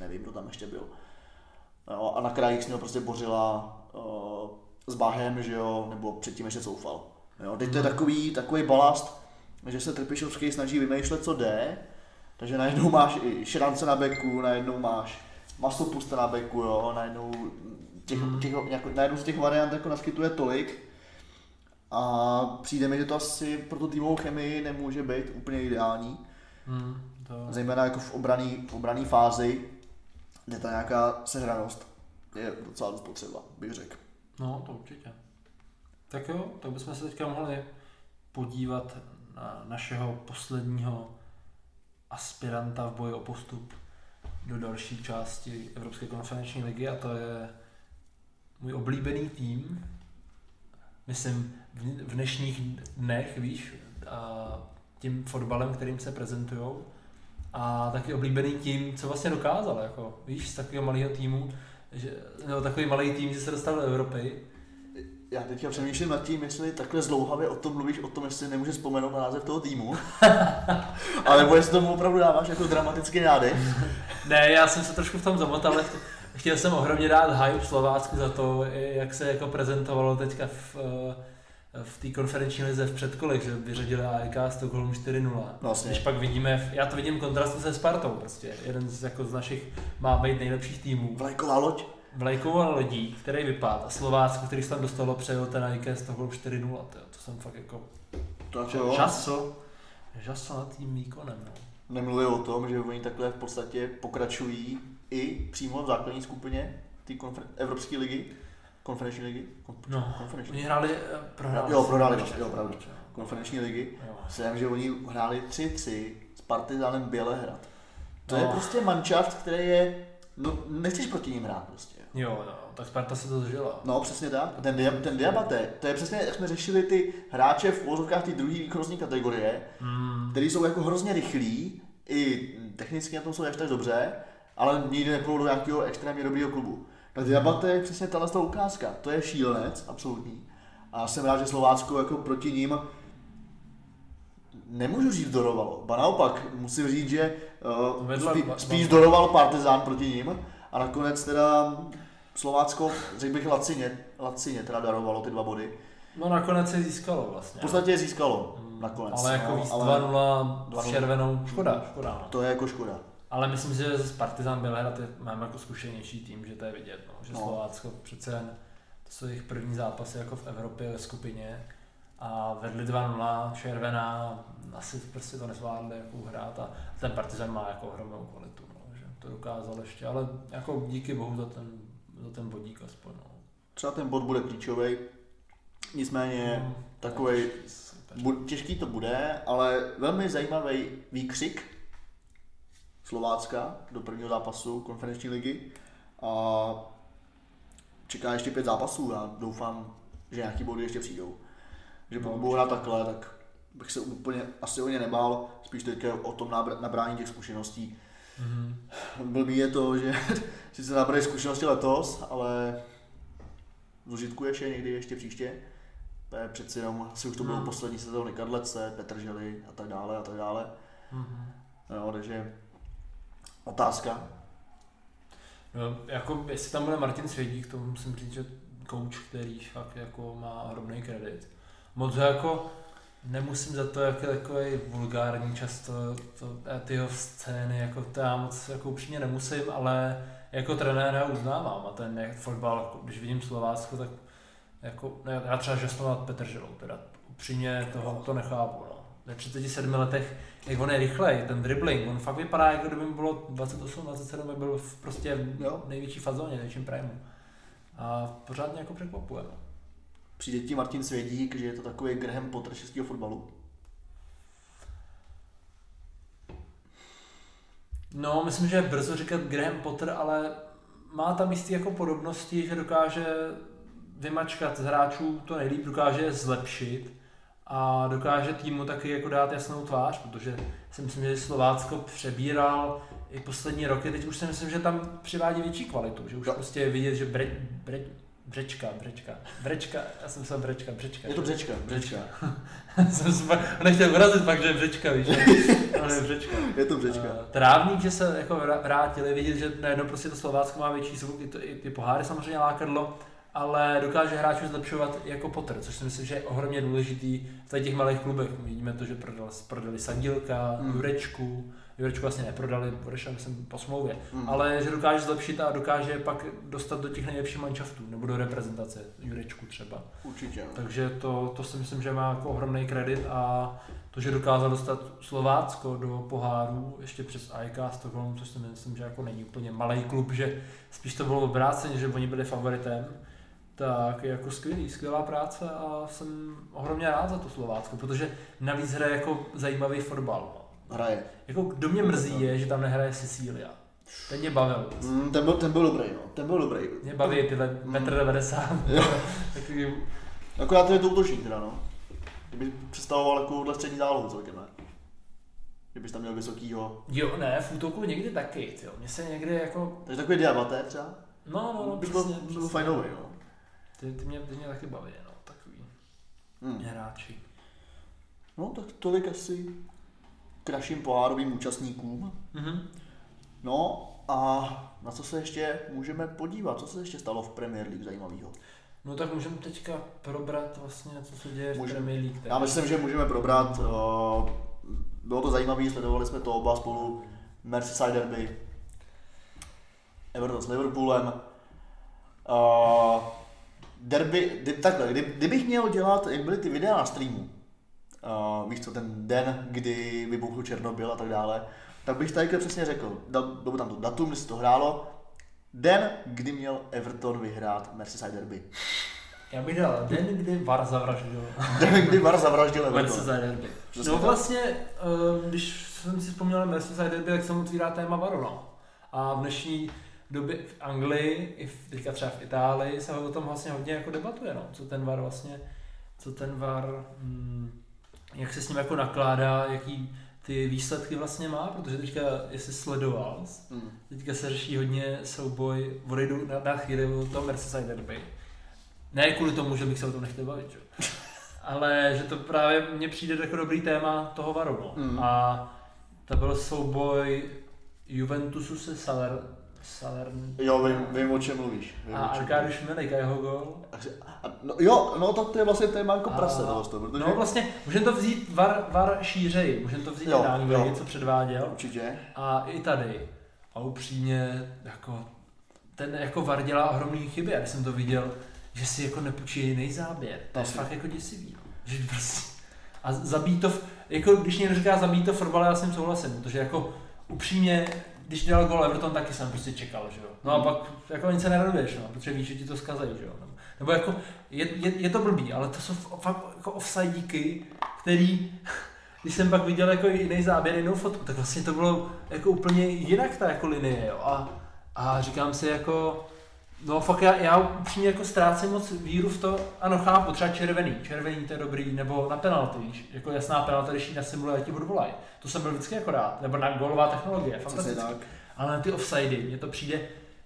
nevím, kdo tam ještě byl. No, a na krajích s něho prostě bořila uh, s Bahem, že jo, nebo předtím ještě Soufal. Jo, teď to je hmm. takový, takový balast, že se Trpišovský snaží vymýšlet, co jde, takže najednou máš i šrance na beku, najednou máš masopusta na beku, jo, najednou těch, hmm. těch, jako, najednou z těch variant jako naskytuje tolik a přijde mi, že to asi pro tu týmovou chemii nemůže být úplně ideální. Hmm, to... Zejména jako v obraný, v obraný fázi, kde ta nějaká sehranost je docela dost potřeba, bych řekl. No, to určitě. Tak jo, tak bychom se teďka mohli podívat našeho posledního aspiranta v boji o postup do další části Evropské konferenční ligy a to je můj oblíbený tým. Myslím, v dnešních dnech, víš, a tím fotbalem, kterým se prezentují. A taky oblíbený tým, co vlastně dokázal, jako, víš, z takového malého týmu, že, nebo takový malý tým, že se dostal do Evropy já teďka přemýšlím nad tím, jestli takhle zlouhavě o tom mluvíš, o tom, jestli nemůžeš vzpomenout na název toho týmu. (laughs) Ale nebo jestli tomu opravdu dáváš jako dramatický nádech. Ne, já jsem se trošku v tom zamotal. Chtěl jsem ohromně dát hype Slovácku za to, jak se jako prezentovalo teďka v, eh, v té konferenční lize v předkolech, že vyřadili AEK Stockholm 4-0. Vlastně. Když pak vidíme, já to vidím v kontrastu se Spartou prostě. Jeden z, jako z našich má být nejlepších týmů. Vlajková loď. Vlajková lodí, který vypadá a Slovácko, který se tam dostalo, přejel ten AEK Stockholm 4-0. To, to jsem fakt jako... To jo. Žaso. Žaso nad tím výkonem. No. Nemluví o tom, že oni takhle v podstatě pokračují i přímo v základní skupině té konfer- Evropské ligy, konferenční ligy. Kon- No, konferenční. oni hráli, eh, prohráli. Jo, prohráli ještě, jo, pravda. konferenční ligy. Jsem, že oni hráli 3-3 s Partizánem Bělehrad. To No. je prostě manšaft, který je, no nechceš proti ním hrát prostě. Jo, jo, tak Sparta se to zžila. No, přesně tak. Ten, dia, ten Diabate, to je přesně, jak jsme řešili ty hráče v úvozovkách té druhé výkonnostní kategorie, Mm. který jsou jako hrozně rychlí, i technicky na tom jsou až tak dobře, ale nikdy nepůjdou do nějakého extrémně dobrého klubu. Tak Diabate je přesně tahle ta ukázka. To je šílenec, absolutní. A jsem rád, že Slovácko jako proti ním nemůžu říct dorovalo, ba naopak, musím říct, že uh, Vedla- spí, spíš va- doroval Partizán proti ním a nakonec teda Slovácko, řekl bych lacině, lacině teda darovalo ty dva body. No nakonec se získalo vlastně. V podstatě je získalo Mm, nakonec. Ale jako no, víc ale 2-0 s 2:0. červenou, škoda, škoda. No. To je jako škoda. Ale myslím si, že z Partizan Bělehrad je- máme jako zkušenější tým, že to je vidět, no. že No. Slovácko přece jen, to jsou jejich první zápasy jako v Evropě ve skupině a vedli 2-0, červená, asi prostě to nezvládli jako hrát a ten Partizan má jako ohromnou kvalitu, no, že to dokázal ještě, ale jako díky bohu za ten, ten bodík aspoň. No. Třeba ten bod bude klíčový, nicméně No, bu- těžký to bude, ale velmi zajímavý výkřik Slovácka do prvního zápasu konferenční ligy a čeká ještě pět zápasů a doufám, že nějaký body ještě přijdou. Že pokud No, budou hrát takhle, tak bych se úplně asi o ně nebál, spíš teďka o tom nabr- nabrání těch zkušeností. Mhm. Blbý je to, že (laughs) sice nabrali zkušenosti letos, ale zužitkuješ je někdy ještě příště. To je přeci jenom, asi už to bylo Hmm. poslední sezóny Kadlece, Petr Žely a tak dále a tak dále. Mhm. No, takže otázka. No, jako, jestli tam bude Martin Svědík, to musím říct, že coach, který fakt jako má ohromný kredit. Moc jako nemusím za to, jak je takový vulgární často, to, a ty jeho scény, jako to já moc jako upřímně nemusím, ale jako trenéra uznávám a ten jak fotbal, jako, když vidím Slovácko, tak jako, ne, já třeba žasnu nad Petr Žilou, teda upřímně toho to nechápu, no. Ve 37 letech, jak on je rychlej, ten dribbling, on fakt vypadá, jako kdyby mu bylo 28, 27, by byl v prostě Jo. největší fazóně, největším primu. A pořád mě jako překvapuje. no. Přijde ti Martin Svědík, že je to takový Graham Potter českého fotbalu. No, myslím, že je brzo říkat Graham Potter, ale má tam jistý jako podobnosti, že dokáže vymačkat z hráčů to nejlíp, dokáže je zlepšit a dokáže týmu taky jako dát jasnou tvář, protože si myslím, že Slovácko přebíral i poslední roky, teď už si myslím, že tam přivádí větší kvalitu, že už Jo. prostě je vidět, že bre, bre, Brečka, brečka, brečka, já jsem se brečka, břečka. Je to břečka, břečka. (laughs) jsem se nechtěl urazit pak, že je břečka, víš, ale je břečka. (laughs) Je to břečka. Eh, Trávník, že se jako vrá- vrátili, vidět, že najednou prostě to Slovácko má větší zvuk, i, to, i ty poháry samozřejmě lákadlo, ale dokáže hráčů zlepšovat jako Potter, což si myslím, že je ohromně důležitý v těch malých klubech. Vidíme to, že prodali, prodali Sadílka, Mm. Jurečku, Jurečku vlastně neprodali, odešel myslím po smlouvě, Mm. ale že dokáže zlepšit a dokáže pak dostat do těch nejlepších manšaftů, nebo do reprezentace, Jurečku třeba. Určitě. no. Takže to, to si myslím, že má jako ohromný kredit a to, že dokázal dostat Slovácko do poháru ještě přes AEK Stockholm, což si myslím, že jako není úplně malý klub, že spíš to bylo obráceně, že oni byli favoritem, tak jako skvělý, skvělá práce a jsem ohromně rád za to Slovácko, protože navíc hraje jako zajímavý fotbal. Hraje. Jako kdo mě mrzí je, že tam nehraje Sicília. Ten mě bavil. Mm, ten, byl, ten byl dobrý, no. Ten byl dobrý. Mě baví tyhle metr 90. (laughs) Takový Akorát to je to útočník teda, no. Kdyby představoval jako střední zálohu celkem, ne? Kdybys tam měl vysokýho. Jo, ne, v útoku někdy taky, jo. Mně se někdy jako, Takže takový diabaté třeba. no, no, no, by byl, přesně, by byl přesně. fajnový, no. Ty, ty, mě, ty mě taky baví, no. Hmm. hráči. No tak tolik asi k našim pohárovým účastníkům. Mhm. No a na co se ještě můžeme podívat, co se ještě stalo v Premier League zajímavého? No tak můžeme teďka probrat vlastně, co se děje v Můžeme. Premier League. Já myslím, že můžeme probrat, uh, bylo to zajímavé, sledovali jsme to oba spolu, Merseyside derby, Everton s Liverpoolem. Uh, derby, kdy, takhle, kdy, kdybych měl dělat, jak byly ty videa na streamu, uh, víš co, ten den, kdy vybuchl Černobyl a tak dále, tak bych tady přesně řekl, bylo tam to datum, kdy se to hrálo, den, kdy měl Everton vyhrát Merseyside derby. Já bych dal den, kdy VAR zavraždil. (laughs) Den, kdy Var zavraždil Everton. Merseyside derby. Přesně No vlastně, eh, když jsem si vzpomněl na Merseyside derby, tak jsem otvírá téma VARu, no. A v dnešní době v Anglii, i v, teďka třeba v Itálii, se o tom vlastně hodně jako debatuje, no. Co ten VAR vlastně, co ten VAR, hm, jak se s ním jako nakládá, jaký ty výsledky vlastně má, protože teďka, jestli sledoval, Hmm. teďka se řeší hodně souboj, odejdu na, na chvíli o to Merseyside derby. Ne kvůli tomu, že bych se o tom nechtěl bavit, že? (laughs) ale že to právě mně přijde jako dobrý téma toho varu. No. Mm. A to byl souboj Juventusu se Saler, Saler Jo, vím, vím, o čem mluvíš. Vím, a Arkádiš Milik a jeho gol. A, no, jo, no to, to je vlastně téma jako A- prase tohle, to, protože... No vlastně, můžeme to vzít var, var šířej, můžeme to vzít Jo, Anglii, jo. co předváděl. Určitě. A i tady. A upřímně, jako, ten jako VAR dělá ohromný chyby. Já jsem to viděl, že si jako nepůjčí jiný záběr. To je fakt jako děsivý. No. Že prostě, a zabít to, jako když někdo říká zabít to v fotbale, já s tím souhlasím, protože jako upřímně, když dělal gol Everton, taky jsem prostě čekal, že jo. No a Mhm. pak jako nic se neraduješ, no, protože víš, že ti to zkazají, že jo. Nebo, nebo jako, je, je, je, to blbý, ale to jsou fakt jako offsidíky, který (laughs) když jsem pak viděl jako jiný záběr, jinou fotku, tak vlastně to bylo jako úplně jinak ta jako linie, jo. A, a říkám si jako, no fakt já, já upřímně jako ztrácím moc víru v to, ano chápu, třeba červený, červený to je dobrý, nebo na penalty, víš, jako jasná penalta, když ji nasimuluje, ti odvolají. To jsem byl vždycky jako rád, nebo na golová technologie, fantastické. tak. Ale na ty offsidy, mně to přijde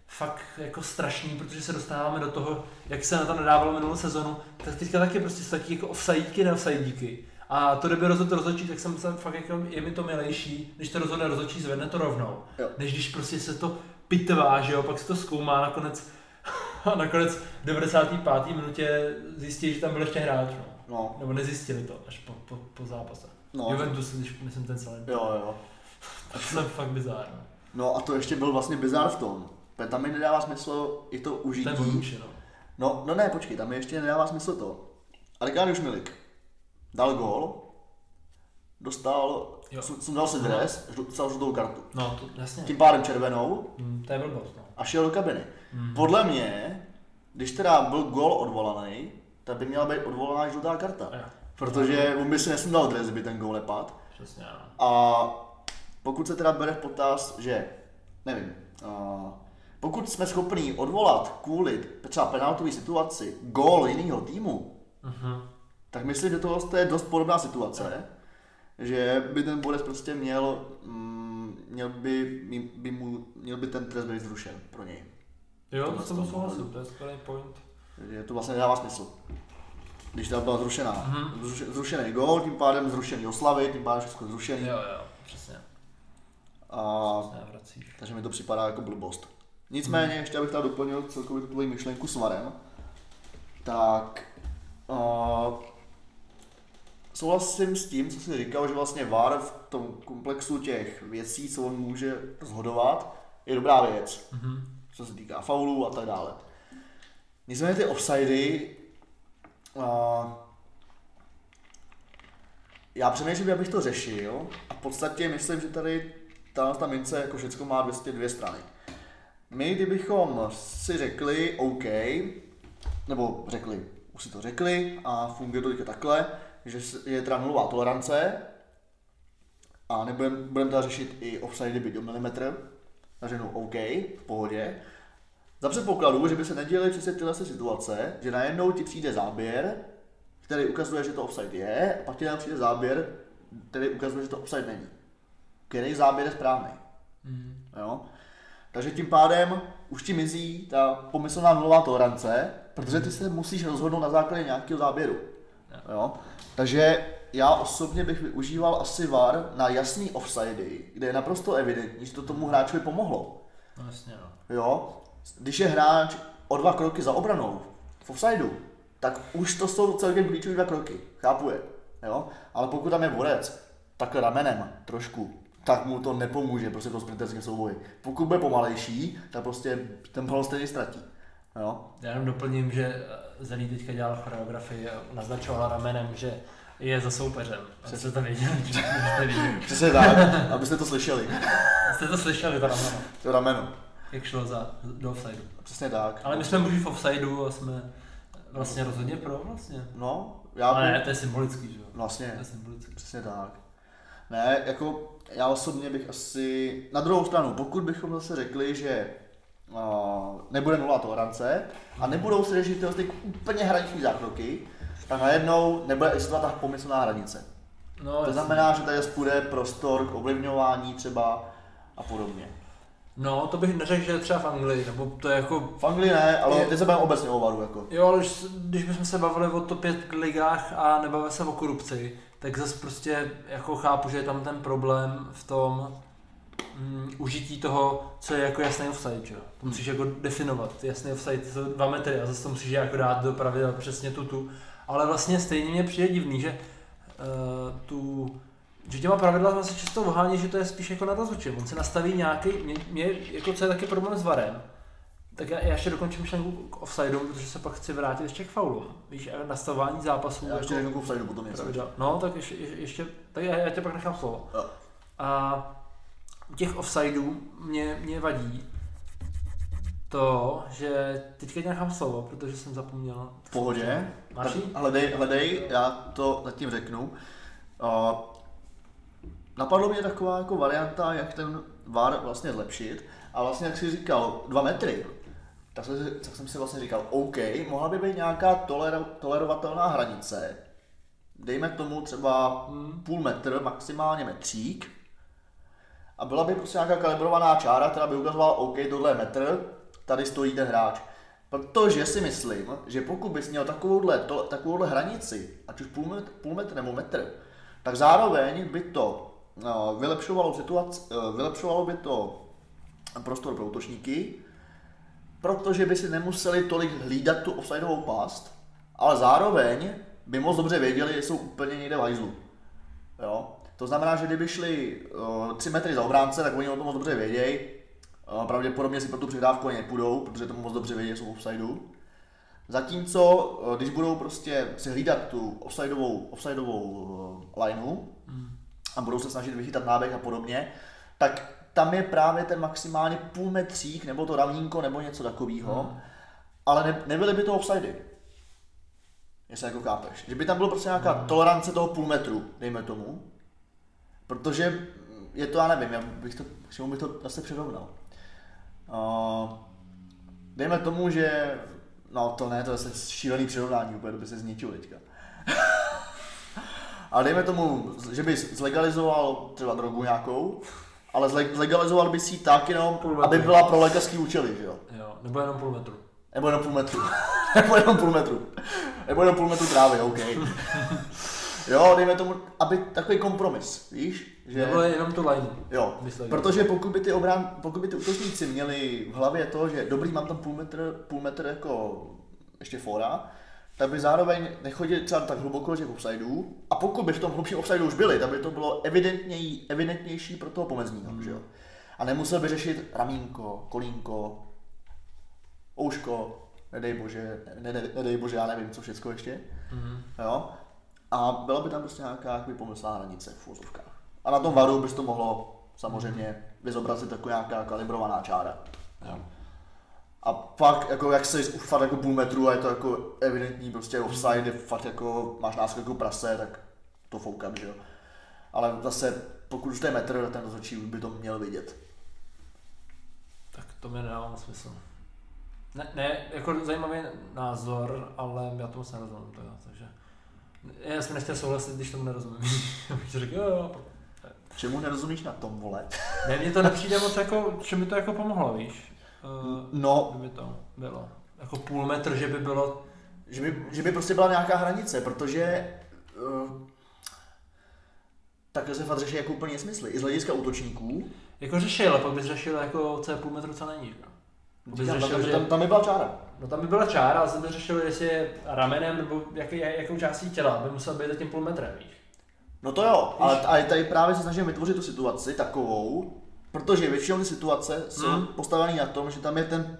fakt jako strašný, protože se dostáváme do toho, jak se na to nedávalo minulou sezonu, tak teďka taky prostě jsou taky jako offsidíky, neoffsidíky. A to, kdyby rozhodl rozhodčí, tak jsem se fakt jako, je mi to milejší, když to rozhodne rozhodčí, zvedne to rovnou. Jo. Než když prostě se to pitvá, že jo, pak se to zkoumá, nakonec, a nakonec v 95. minutě zjistí, že tam byl ještě hráč, no. No, Nebo nezjistili to až po, po, po zápase. no. Juventus, když myslím ten celý. Jo, jo. (laughs) To jsem fakt bizár, no. No a to ještě byl vlastně bizár v tom. protože Tam mi nedává smysl i to To je užití. Bonucci, no. No, no ne, počkej, tam mi ještě nedává smysl to. Arkádiuš Milik dal gól, dostal, Jo. su- sundal si dres, žlu- dostal žlutou kartu. No, to jasně. Tím pádem červenou Hmm, to je blbost, no. A šel do kabiny. Hmm. Podle mě, když teda byl gól odvolaný, tak by měla být odvolaná žlutá karta. Jo, Protože on by si nesundal dres, kdyby ten gól nepad. přesně, no. A pokud se teda bere v potaz, že, nevím, a pokud jsme schopni odvolat kvůli třeba penaltové situaci gól jiného týmu, Mhm. tak myslím, že tohle je dost podobná situace, že by ten Borec prostě měl, mm, měl by, by mu, měl by ten trest být zrušen pro něj. Jo, to jsem pohledu. to je skvělý point. Že to vlastně nedává smysl. Když tam byla zrušená, Mhm. zrušen, zrušený gól, tím pádem zrušený oslavy, tím pádem všechno zrušený. Jo, jo, přesně. A Přesně. Takže mi to připadá jako blbost. Nicméně, ještě abych tady doplnil celkově tu tvoji myšlenku s varem, tak uh, souhlasím s tím, co jsi říkal, že vlastně VAR v tom komplexu těch věcí, co on může rozhodovat, je dobrá věc, Mhm. co se týká faulů a tak dále. Nicméně ty offsidy, uh, já přemýšlím, abych to řešil a v podstatě myslím, že tady ta, ta mince jako všechno má 202 strany. My, kdybychom si řekli OK, nebo řekli, už si to řekli a funguje to teďka takhle, že je teda nulová tolerance a nebudeme budem teda řešit i offside byť o milimetr, a řeknu OK, v pohodě. Za předpokladu, že by se neděly přesně tyhle situace, že najednou ti přijde záběr, který ukazuje, že to offside je, a pak ti přijde záběr, který ukazuje, že to offside není. Který záběr je správný. Mhm. Jo? Takže tím pádem už ti mizí ta pomyslná nulová tolerance, protože ty se musíš rozhodnout na základě nějakého záběru. Jo? Takže já osobně bych využíval asi VAR na jasný offsidy, kde je naprosto evidentní, že to tomu hráčovi pomohlo. No jasně, no. Jo? Když je hráč o dva kroky za obranou v offsideu, tak už to jsou celkem klíčové dva kroky. Chápu je. Jo? Ale pokud tam je borec, tak ramenem trošku, tak mu to nepomůže prostě to sprinterské souboji. Pokud bude pomalejší, tak prostě ten bal stejně ztratí. Jo? Já jenom doplním, že Zelí teďka dělal choreografii a naznačoval ramenem, že je za soupeřem. Jste to věděli. (laughs) Přesně tak, abyste to slyšeli. Jste to slyšeli, to rameno, To rameno. jak šlo za, do offsideu. Přesně tak. Ale my jsme muži v offsideu a jsme vlastně rozhodně pro vlastně. No, já Ale ne, to je symbolický, že jo? Vlastně, To je symbolický. přesně tak. Ne, jako já osobně bych asi, na druhou stranu, pokud bychom zase řekli, že uh, nebude nula tolerance a nebudou se řešit ty úplně hraniční zákroky, tak najednou nebude existovat ta pomyslná hranice. No, To jasně. znamená, že tady bude prostor k ovlivňování třeba a podobně. No, to bych neřekl, že třeba v Anglii, nebo to je jako V Anglii ne, ale Je- teď se bavíme obecně o varu. Jako. Jo, ale když, když bychom se bavili o top 5 ligách a nebavili se o korupci, tak zase prostě jako chápu, že je tam ten problém v tom mm, užití toho, co je jako jasný offside, že? To musíš jako definovat, jasný offside jsou dva metry a zase to musíš jako dát do pravidel přesně tu tu. Ale vlastně stejně mě přijde divný, že uh, tu že těma pravidla se často ohání, že to je spíš jako na rozhodčím. On se nastaví nějaký, mě, mě, jako co je taky problém s varem, tak já, já ještě dokončím myšlenku k offsideu, protože se pak chci vrátit ještě k faulům. Víš, nastavování zápasů. Já ještě řeknu k potom něco. pravidel. No, tak ještě, ještě, tak já, já tě pak nechám slovo. Jo. A u těch offsideů mě, mě vadí to, že teďka nechám slovo, protože jsem zapomněl. V pohodě. Máš jí? Hledej, hledej, já to zatím řeknu. Uh, napadlo mě taková jako varianta, jak ten VAR vlastně zlepšit. A vlastně, jak jsi říkal, dva metry, tak jsem, tak jsem si vlastně říkal, OK, mohla by být nějaká tolero, tolerovatelná hranice. Dejme tomu třeba Hmm. půl metr, maximálně metřík. A byla by prostě nějaká kalibrovaná čára, která by ukazovala, OK, tohle je metr, tady stojí ten hráč. Protože si myslím, že pokud bys měl takovouhle, to, takovouhle hranici, ať už půl metr, půl metr nebo metr, tak zároveň by to no, vylepšovalo, situaci, eh, vylepšovalo by to prostor pro útočníky, protože by si nemuseli tolik hlídat tu offsideovou past, ale zároveň by moc dobře věděli, že jsou úplně někde v hajzlu. Jo? To znamená, že kdyby šli uh, 3 metry za obránce, tak oni o tom moc dobře vědějí. Uh, pravděpodobně si pro tu přihrávku ani nepůjdou, protože to moc dobře vědí, jsou v offsideu. Zatímco, uh, když budou prostě si hlídat tu offsideovou, offsideovou uh, lineu a budou se snažit vychytat náběh a podobně, tak tam je právě ten maximálně půl metřík, nebo to ravnínko, nebo něco takového. Hmm. Ale ne, nebyly by to offsidy. Jestli jako chápeš. Že by tam bylo prostě nějaká tolerance toho půl metru, dejme tomu. Protože je to, já nevím, já bych to, k čemu bych to zase přirovnal. Uh, dejme tomu, že, no to ne, to je zase šílený přirovnání, úplně to by se zničil teďka. (laughs) Ale dejme tomu, že bys zlegalizoval třeba drogu nějakou, ale zle- zlegalizoval bys ji tak jenom, aby byla pro lékařský účely, že jo? Jo, nebo jenom půl metru. Nebo jenom půl metru. (laughs) Nebo jenom půl metru. Nebo jenom půl metru trávy, OK. (laughs) Jo, dejme tomu, aby takový kompromis, víš? Že, Nebo je jenom tu line. jo, Myslím. protože pokud by ty obrán, pokud by ty útočníci měli v hlavě to, že dobrý, mám tam půl metr, půl metr jako ještě fora, tak by zároveň nechodili třeba tak hluboko do těch offsideů a pokud by v tom hlubším offsideu už byli, tak by to bylo evidentněj, evidentnější pro toho pomezního, Hmm. že jo? A nemusel by řešit ramínko, kolínko, ouško, nedej bože, nedej, nedej bože, já nevím, co všecko ještě, Mhm. jo? A byla by tam prostě nějaká jakoby pomyslná hranice v úzovkách. A na tom varu bys to mohlo samozřejmě vyzobrazit jako nějaká kalibrovaná čára. Jo. A fakt, jako jak se už fakt jako půl metru a je to jako evidentní prostě offside, je fakt jako máš náskok jako prase, tak to foukám, že jo. Ale zase, pokud už to je metr, ten rozhodčí už by to měl vidět. Tak to mi nedává moc smysl. Ne, ne, jako zajímavý názor, ale já tomu moc nerozumím, to jo, takže... Já jsem nechtěl souhlasit, když tomu nerozumím. (laughs) Abych řekl, jo, jo. Čemu nerozumíš na tom, vole? Ne, mně to nepřijde moc jako, že mi to jako pomohlo, víš? Uh, No, kdyby to bylo. Jako půl metr, že by bylo že by, že by prostě byla nějaká hranice, protože uh, takhle se fakt řeší jako úplně nesmysly. I z hlediska útočníků. Jako řešil, a pak bys řešil jako co je půl metru, co není. No. Řešil, tam, že- tam, tam by byla čára. No tam by byla čára, ale jsem by řešil, jestli je ramenem nebo jak, jakou částí těla, by musel být za tím půl metrem, víš. No to jo, ale, ale tady právě se snažím vytvořit tu situaci takovou, protože většinou ty situace jsou Hmm. postavené na tom, že tam je ten,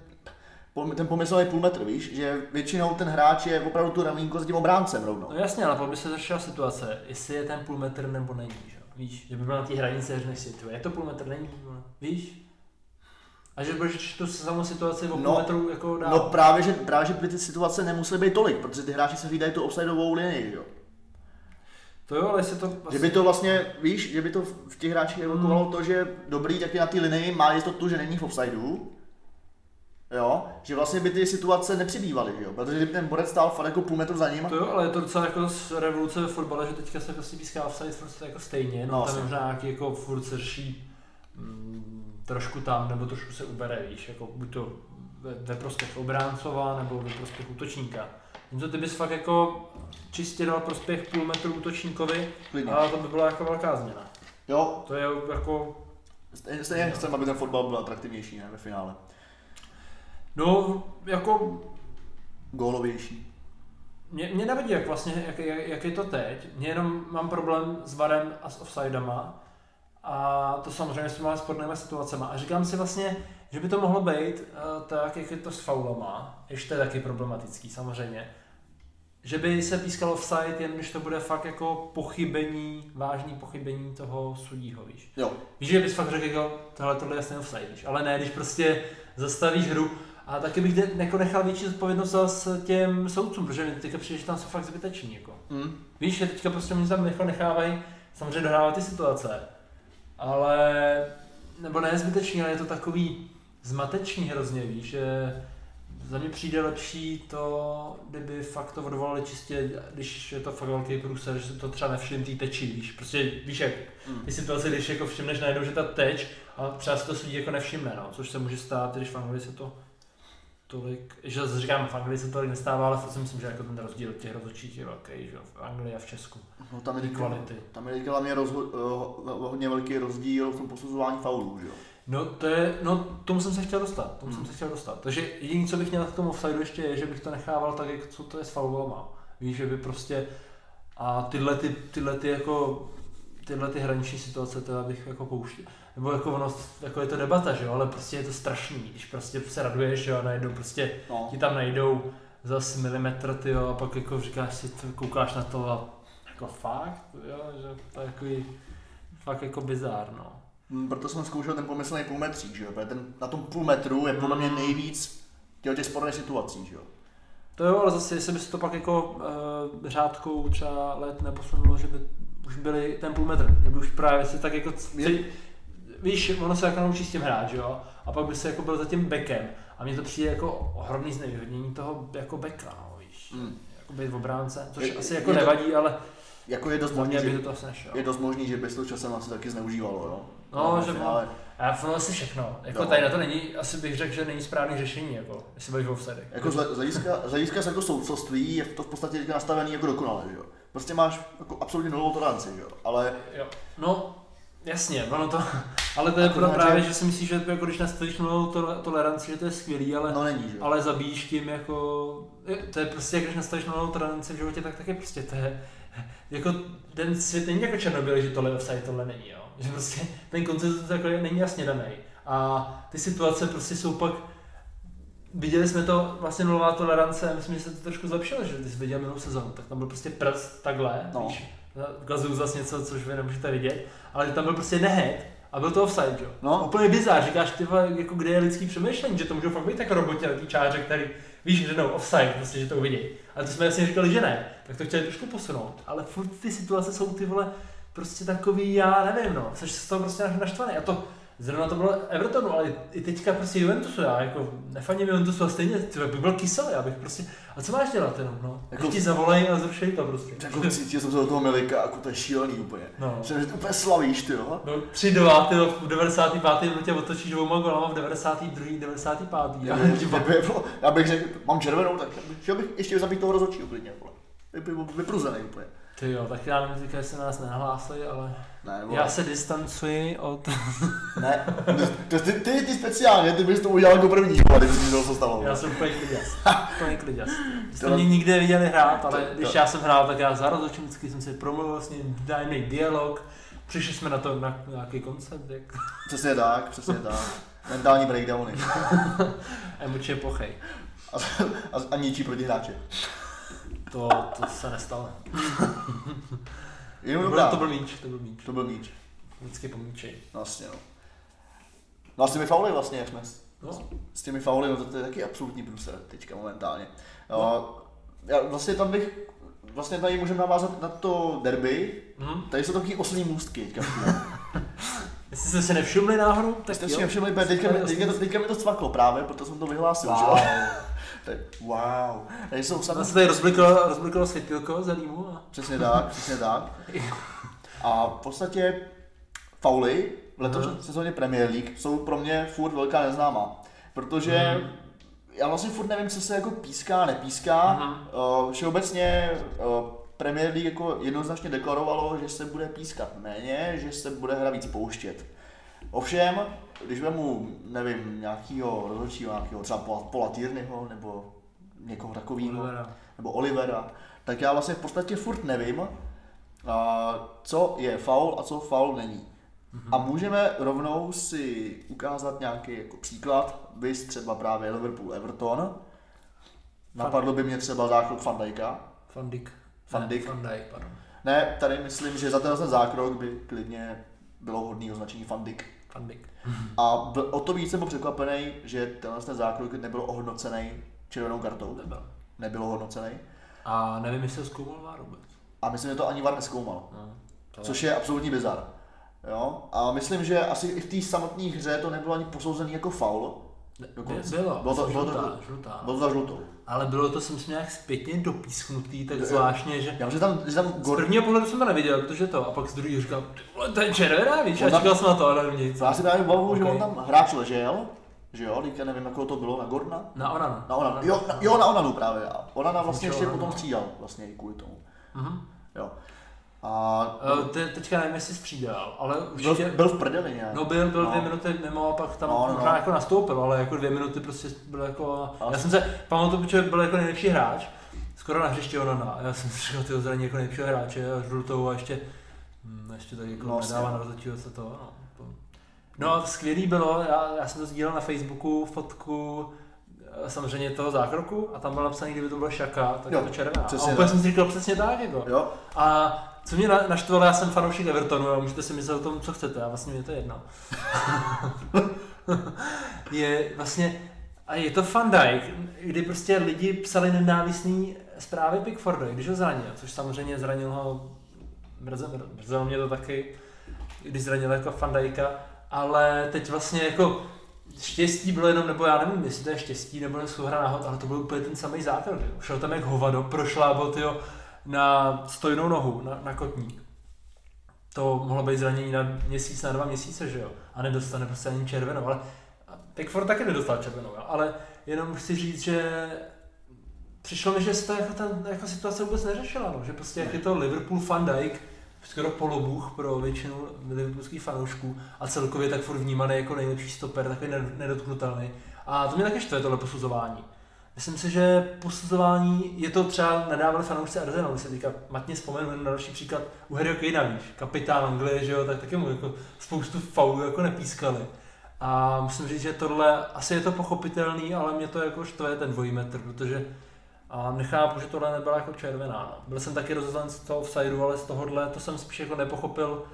ten pomyslný půl metr, víš, že většinou ten hráč je opravdu tu ramínko s tím obráncem rovnou. No jasně, ale pak by se řešila situace, jestli je ten půl metr nebo není, že? víš, že by byl na té hranici řekneš si, "Tyjo, je to půl metr, není, vole." víš? A že budeš tu samou situaci o půl No, metru jako dál. No právě že, právě, že by ty situace nemusely být tolik, protože ty hráči se hlídají tu offsideovou linii, jo. To jo, ale jestli to... Že by to vlastně, víš, že by to v těch hráčích evokovalo Hmm. to, že dobrý taky na té linii má jistotu, že není v offsideu, jo, že vlastně by ty situace nepřibývaly, jo, protože kdyby ten borec stál fakt jako půl metru za ním, To jo, ale je to docela jako z revoluce ve fotbale, že teďka se prostě píská offside furt jako stejně, no, No, tam možná nějaký jako furt se řeší mm, trošku tam, nebo trošku se ubere, víš, jako buď to ve, ve prospěch obráncova, nebo ve prospěch útočníka. Jenže ty bys fakt jako čistě dal prospěch půl metru útočníkovi, klidně. a to by byla jako velká změna. Jo, To je jako, stejně, stejně chcem, aby ten fotbal byl atraktivnější, ne, ve finále. no, jako Gólovější. Mě, mě nevadí, jak vlastně, jak, jak, jak, je to teď. Mě jenom mám problém s varem a s offsidama. A to samozřejmě s těma sportnými situacemi. A říkám si vlastně, že by to mohlo být uh, tak, jak je to s faulama. Ještě to je taky problematický samozřejmě. Že by se pískalo offside, jen když to bude fakt jako pochybení, vážný pochybení toho sudího, víš. Jo, Víš, že bys fakt řekl, jako, tohle, tohle je jasný offside, víš. Ale ne, když prostě zastavíš hru. A taky bych de- jako nechal větší zodpovědnost zase těm soudcům, protože mi teďka přijde, že tam jsou fakt zbyteční. Jako. hm. Víš, že teďka prostě mě tam nechávají samozřejmě dohrávat ty situace. Ale, nebo ne zbytečný, ale je to takový zmatečný hrozně, víš, že za mě přijde lepší to, kdyby fakt to odvolali čistě, když je to fakt velký průser, že se to třeba nevšiml tý teči, víš, prostě víš jak, hm. ty situace, když jako všimneš najednou, že ta teč, a třeba si to sudí jako nevšimne, no, což se může stát, když v Anglii se to tolik, že zase říkám, v Anglii se to tolik nestává, ale si myslím, že jako ten rozdíl těch rozhodčích je velký, že jo, v Anglii a v Česku, No, tam je ty teďka- kvality. Tam je teďka hlavně rozho- eh, hodně velký rozdíl v tom posuzování faulů, že jo. No to je, no tomu jsem se chtěl dostat, tomu Hmm. jsem se chtěl dostat. Takže jediné, co bych měl k tomu offsideu ještě je, že bych to nechával tak, jak co to je s faulama. Víš, že by prostě a tyhle ty, tyhle ty jako tyhle ty hraniční situace, to bych jako pouštěl. Nebo jako ono, jako je to debata, že jo, ale prostě je to strašný, když prostě se raduješ, že jo, a najednou prostě No. ti tam najdou zas milimetr, ty jo, a pak jako říkáš si, to, koukáš na to a jako fakt, jo, že to je takový fakt jako bizár, no. Hm, Proto jsem zkoušel ten pomyslný půlmetřík, že jo. protože Ten, na tom půl metru je podle mě Mm. nejvíc těch, těch sporných situací, že jo. To jo, ale zase, jestli by se to pak jako uh, řádkou třeba let neposunulo, že by už byli ten půl metr, že by už právě se tak jako, celý, víš, ono se jako naučí s tím hrát, že jo, a pak by se jako byl za tím bekem a mně to přijde jako ohromný znevýhodnění toho jako beka, no, víš, Mm. jako být v obránce, což Je- asi jako je to- nevadí, ale Jako je dost možný, by že, to asi nešlo. je dost možný, že by se to časem asi taky zneužívalo, jo. No, ve že finále. A ono asi všechno, jako No. tady na to není, asi bych řekl, že není správný řešení, jako, jestli budeš v offside. Jako z hle- z hlediska, z hlediska jako soudcovství je to v podstatě teďka nastavený jako dokonale, že jo. Prostě máš jako absolutně nulovou toleranci, že jo. Ale Jo. No, jasně, ono to, ale to je pro právě, že- si myslíš, že jako když nastavíš nulovou tole- toleranci, že to je skvělý, ale, no není, že ale zabíjíš tím jako, to je prostě, jak když nastavíš nulovou toleranci v životě, tak taky prostě to je, jako ten svět není jako černobílý, že tohle je offside, tohle není, jo. Že prostě ten koncept jako není jasně daný. A ty situace prostě jsou pak, viděli jsme to vlastně nulová tolerance, myslím, že se to trošku zlepšilo, že ty jsi viděl minulou sezónu, tak tam byl prostě prst takhle, No. víš, ukazuju zase něco, což vy nemůžete vidět, ale tam byl prostě nehet a byl to offside, jo. No. Úplně bizár, říkáš, ty jako kde je lidský přemýšlení, že to můžou fakt být tak roboti na čáře, který víš, že jdou offside, prostě, že to uvidí. Ale to jsme jasně říkali, že ne, tak to chtěli trošku posunout, ale furt ty situace jsou ty vole prostě takový, já nevím, no, jsi z toho prostě naštvaný a to Zrovna to bylo Evertonu, ale i teďka prostě Juventusu, já jako nefaním Juventusu a stejně, ty bych byl kyselý, já bych prostě, a co máš dělat jenom, no? Jako- Jako, ti zavolají a zrušej to prostě. Jako cítil jsem se do toho Milika, jako to je šílený úplně. No. Že to úplně slavíš, ty jo. No, 3 2 ty jo, v 95. minutě otočíš dvouma golama v 92. 95. Já, Já, já, bych, já bych řekl, mám červenou, tak chtěl bych ještě zabít toho rozhodčího klidně, vole. Vy- vy- Vypruzený úplně. ty jo, tak já nevím, teďka, jestli nás nenahlásili, ale Ne, vole. já se distancuji od... (laughs) Ne, ty, ty, ty, ty speciálně, ty bys to udělal jako první, kdyby si to stalo. Já jsem úplně kliděs. (laughs) Úplně kliděs. Jste Tohle- mě nikdy neviděli hrát, ale To- když to- já jsem hrál, tak já za vždycky jsem si promluvil s ním, vzájemný dialog, přišli jsme na to na nějaký koncept, jak Přesně tak, přesně tak. Mentální breakdowny. (laughs) emočně pochej. A, a, a ničí proti hráče. To, to se nestalo. Jenom To byl, dobrá. to byl míč, to byl míč. to byl míč. Vždycky po míči. Vlastně, no. No a s těmi fauly vlastně, jak jsme s, No, s těmi fauly, no to, to je taky absolutní průser teďka momentálně. No. Já vlastně tam bych, vlastně tady můžeme navázat na to derby. hm. Tady jsou takový oslý můstky teďka. (laughs) Jestli jste si nevšimli náhodou, tak Jste si nevšimli, teďka, mi- teďka, to- teďka mi to cvaklo právě, proto jsem to vyhlásil, Wow. (laughs) Tak, wow. Tady jsou Tam sami... se tady rozbliklo, rozbliklo světilko za rýmu a... Přesně tak, přesně tak. A v podstatě fauly v letošní Aha. sezóně Premier League jsou pro mě furt velká neznámá. Protože Mhm. já vlastně furt nevím, co se jako píská, nepíská. Uh, všeobecně uh, Premier League jako jednoznačně deklarovalo, že se bude pískat méně, že se bude hra víc pouštět. Ovšem, když vemu, nevím, nějakého rozhodčího, nějakého třeba Paula- Paula Tierneyho, nebo někoho takového, nebo Olivera, tak já vlastně v podstatě furt nevím, a, co je faul a co faul není. Mhm. A můžeme rovnou si ukázat nějaký jako příklad, vys třeba právě Liverpool Everton. Napadlo by mě třeba zákrok. Van Dijk. Van Ne, pardon. Ne, tady myslím, že za ten zákrok by klidně bylo hodný označení Van Dijk. A byl, o to víc jsem byl překvapený, že tenhle ten zákrok nebyl ohodnocený červenou kartou. Nebyl. Nebyl ohodnocený. A nevím, jestli ho zkoumal VAR vůbec. A myslím, že to ani VAR neskoumal. No, to Což je absolutní bizar. Jo? A myslím, že asi i v té samotné hře to nebylo ani posouzený jako faul. Ne- dokonce. Bylo, Bylo to- bylo to- žlutá, žlutá. Bylo to za žlutou. Ale bylo to, jsem si nějak zpětně dopísknutý, tak Jo. zvláštně, že Já že tam, že tam z Gordon, prvního pohledu jsem to neviděl, protože to, a pak z druhého říkal, "Ty vole, to je červená, víš, a čekal jsem na to, ale nic. já si právě bavu, že Ok. on tam hráč ležel, že jo, teďka nevím, jako to bylo, na Gordona? Na Onana. Na Onana, jo, na, jo, na Onanu právě. A Onana vlastně ještě potom střídal, vlastně i kvůli tomu. Mhm. Jo. A Eh, te, teďka nevím, jestli střídal, ale byl, určitě... byl v prdeli nějak. No byl, byl No. dvě minuty mimo a pak tam No, no, jako nastoupil, ale jako dvě minuty prostě byl jako... Ale- Já jsem se pamatuju, že byl jako nejlepší hráč, skoro na hřišti Onana. Já jsem si říkal, ty zraní jako nejlepšího hráče a žlutou a ještě, hm, ještě tak jako No, asi nedává jo. na rozhodčího se to. No, to. no a skvělý bylo, já, já jsem to sdílel na Facebooku, fotku samozřejmě toho zákroku a tam bylo napsané, kdyby to bylo šaka, tak Jo, je to červená. A přesně úplně tak. jsem si říkal přesně tak jako. Jo, A co mě na- naštvalo, já jsem fanoušek Evertonu a můžete si myslet o tom, co chcete, a vlastně mě to je jedno. (laughs) je vlastně, a je to Van Dijk, kdy prostě lidi psali nenávistný zprávy Pickforda, když ho zranil, což samozřejmě zranil ho, mrzelo, mě to taky, když zranil jako Van Dijka, ale teď vlastně jako štěstí bylo jenom, nebo já nevím, jestli to je štěstí, nebo souhra náhod, ale to byl úplně ten samý zákrok. jo. Šel tam jak hovado, prošlábl tyjo, na stojnou nohu, na, na kotník. To mohlo být zranění na měsíc, na dva měsíce, že jo? A nedostane prostě ani červenou, ale Pickford taky nedostal červenou, jo? ale jenom chci říct, že přišlo mi, že se ta, jako, ta jako situace vůbec neřešila, no? že prostě jak je to Liverpool Van Dijk, skoro polobůh pro většinu liverpoolských fanoušků a celkově tak furt vnímaný jako nejlepší stoper, takový nedotknutelný. A to mě taky štve tohle posuzování. Myslím si, že posuzování je to třeba nedávali fanoušci Arsenalu, se teďka matně vzpomenu na další příklad u Harryho Kanea, víš, kapitán Anglie, že jo, tak taky mu jako spoustu faulů jako nepískali. A musím říct, že tohle, asi je to pochopitelný, ale mě to jako štve ten dvojí metr, protože a nechápu, že tohle nebyla jako červená. No. Byl jsem taky rozhodlen z toho offsideu, ale z tohohle to jsem spíš jako nepochopil,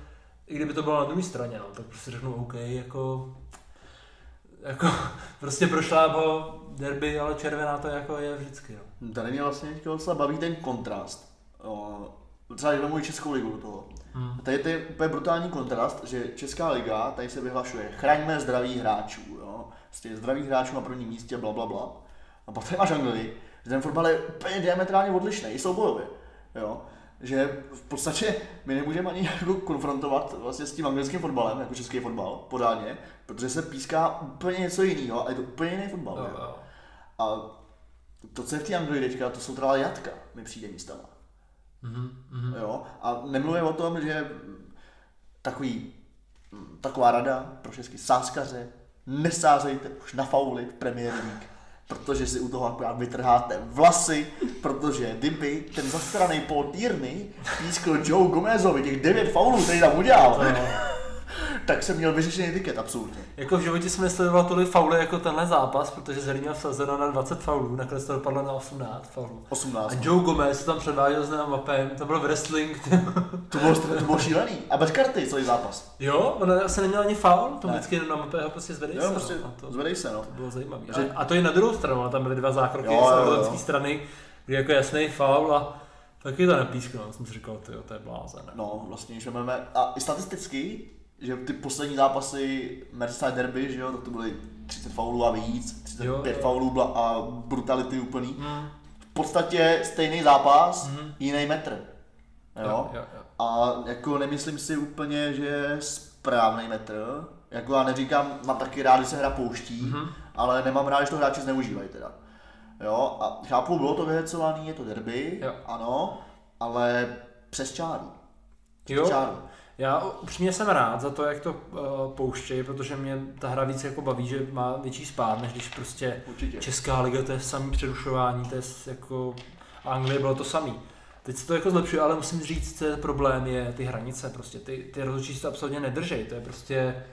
i kdyby to bylo na druhé straně, no, tak prostě řeknu OK, jako, jako (laughs) prostě prošlábo derby, ale červená to jako je vždycky. No. Tady mě vlastně teďka docela baví ten kontrast. O, třeba vezmu i Českou ligu do toho. Hmm. A tady to je úplně brutální kontrast, že Česká liga tady se vyhlašuje, chraňme zdraví hráčů, jo. Prostě zdraví hráčů na prvním místě, bla, bla, bla. A pak tady máš Anglii, že ten fotbal je úplně diametrálně odlišný, i soubojově, jo. Že v podstatě my nemůžeme ani jako konfrontovat vlastně s tím anglickým fotbalem, jako český fotbal, pořádně, protože se píská úplně něco jiného a je to úplně jiný fotbal. Jo. jo. A to, co je v té Anglii teďka, to jsou teda jatka, mi přijde místama. Mhm, mhm. Jo? A nemluvím o tom, že takový, taková rada pro český sáskaře, nesázejte už na fauly v Premier League, protože si u toho akorát vytrháte vlasy, protože kdyby ten zastraný Paul Tierney pískl Joe Gomezovi těch devět faulů, který tam udělal. (laughs) tak jsem měl vyřešený tiket, absolutně. Jako v životě jsem nesledoval tolik fauly jako tenhle zápas, protože Zlín měl vsazeno na 20 faulů, nakonec to dopadlo na 18 faulů. 18. A Joe Gomez se tam předváděl s Mapem, to byl wrestling. To bylo, to bylo šílený. A bez karty celý zápas. jo, on asi neměl ani faul, to Ne. vždycky jenom na Mapé ho prostě zvedej Jo, se, prostě no. To, zvedej se, no. to bylo zajímavé. Že- A, a, to i na druhou stranu, tam byly dva zákroky Jo, z strany, kdy jako jasný faul a taky to nepísknul, jsem si říkal, tyjo, to je blázen. No, vlastně, že máme, a i statisticky, že ty poslední zápasy Merseyside derby, že jo, tak to byly 30 faulů a víc, 35 Jo, jo. faulů bla- a brutality úplný. Hmm. V podstatě stejný zápas, Mhm. jiný metr. Jo? Jo, jo, jo. A jako nemyslím si úplně, že je správný metr. Jako já neříkám, mám taky rád, když se hra pouští, Mhm. ale nemám rád, když to hráči zneužívají teda. Jo, a chápu, bylo to vyhecovaný, je to derby, Jo. ano, ale přes čáru. Přes Jo. čáru. Já upřímně jsem rád za to, jak to uh, pouštějí, protože mě ta hra víc jako baví, že má větší spát, než když prostě Určitě. Česká liga, to je samý přerušování, to je jako a Anglie bylo to samý. Teď se to jako zlepšuje, ale musím říct, že problém je ty hranice, prostě ty, ty rozhodčí to absolutně nedržej, to je prostě,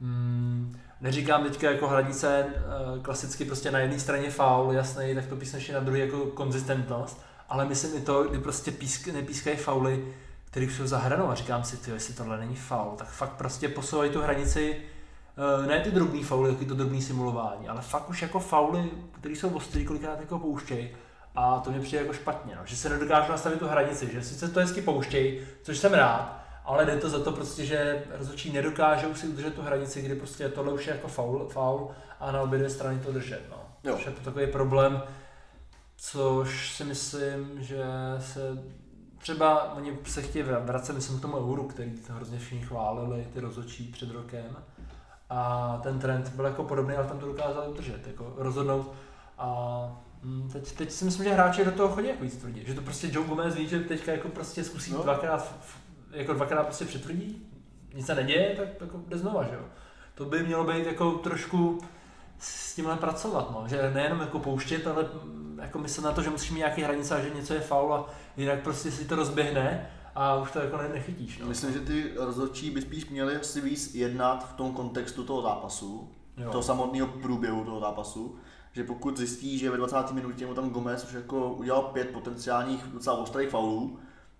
mm, neříkám teďka jako hranice eh, klasicky prostě na jedné straně faul, jasný, tak to písneš na druhé jako konzistentnost, ale myslím i to, kdy prostě písk, nepískají fauly, který jsou za hranou a říkám si, tyjo, jestli tohle není faul, tak fakt prostě posouvají tu hranici eh, ne ty drobný fauly, taky to drobný simulování, ale fakt už jako fauly, které jsou ostrý, kolikrát jako pouštěj. A to mě přijde jako špatně, no. že se nedokážu nastavit tu hranici, že sice to hezky pouštěj, což jsem rád, ale jde to za to prostě, že rozhodčí nedokážou si udržet tu hranici, kdy prostě tohle už je jako faul, faul a na obě dvě strany to držet. No. Jo. Což je to takový problém, což si myslím, že se třeba oni se chtějí vra- vracet, myslím, k tomu euru, který to hrozně všichni chválili, ty rozhodčí před rokem. A ten trend byl jako podobný, ale tam to dokázali udržet, jako rozhodnout. A mm, teď, teď si myslím, že hráči do toho chodí jako víc tvrdě. Že to prostě Joe Gomez ví, že teďka jako prostě zkusí No. dvakrát, jako dvakrát prostě přitvrdí, nic se neděje, tak jako jde znova, že jo. To by mělo být jako trošku s tímhle pracovat, no. že nejenom jako pouštět, ale mm, jako myslet na to, že musíš mít nějaký hranice a že něco je faul a jinak prostě si to rozběhne a už to jako ne- nechytíš. No. Myslím, že ty rozhodčí by spíš měli asi víc jednat v tom kontextu toho zápasu, Jo. toho samotného průběhu toho zápasu, že pokud zjistí, že ve 20. minutě mu tam Gomez už jako udělal pět potenciálních docela ostrých faulů,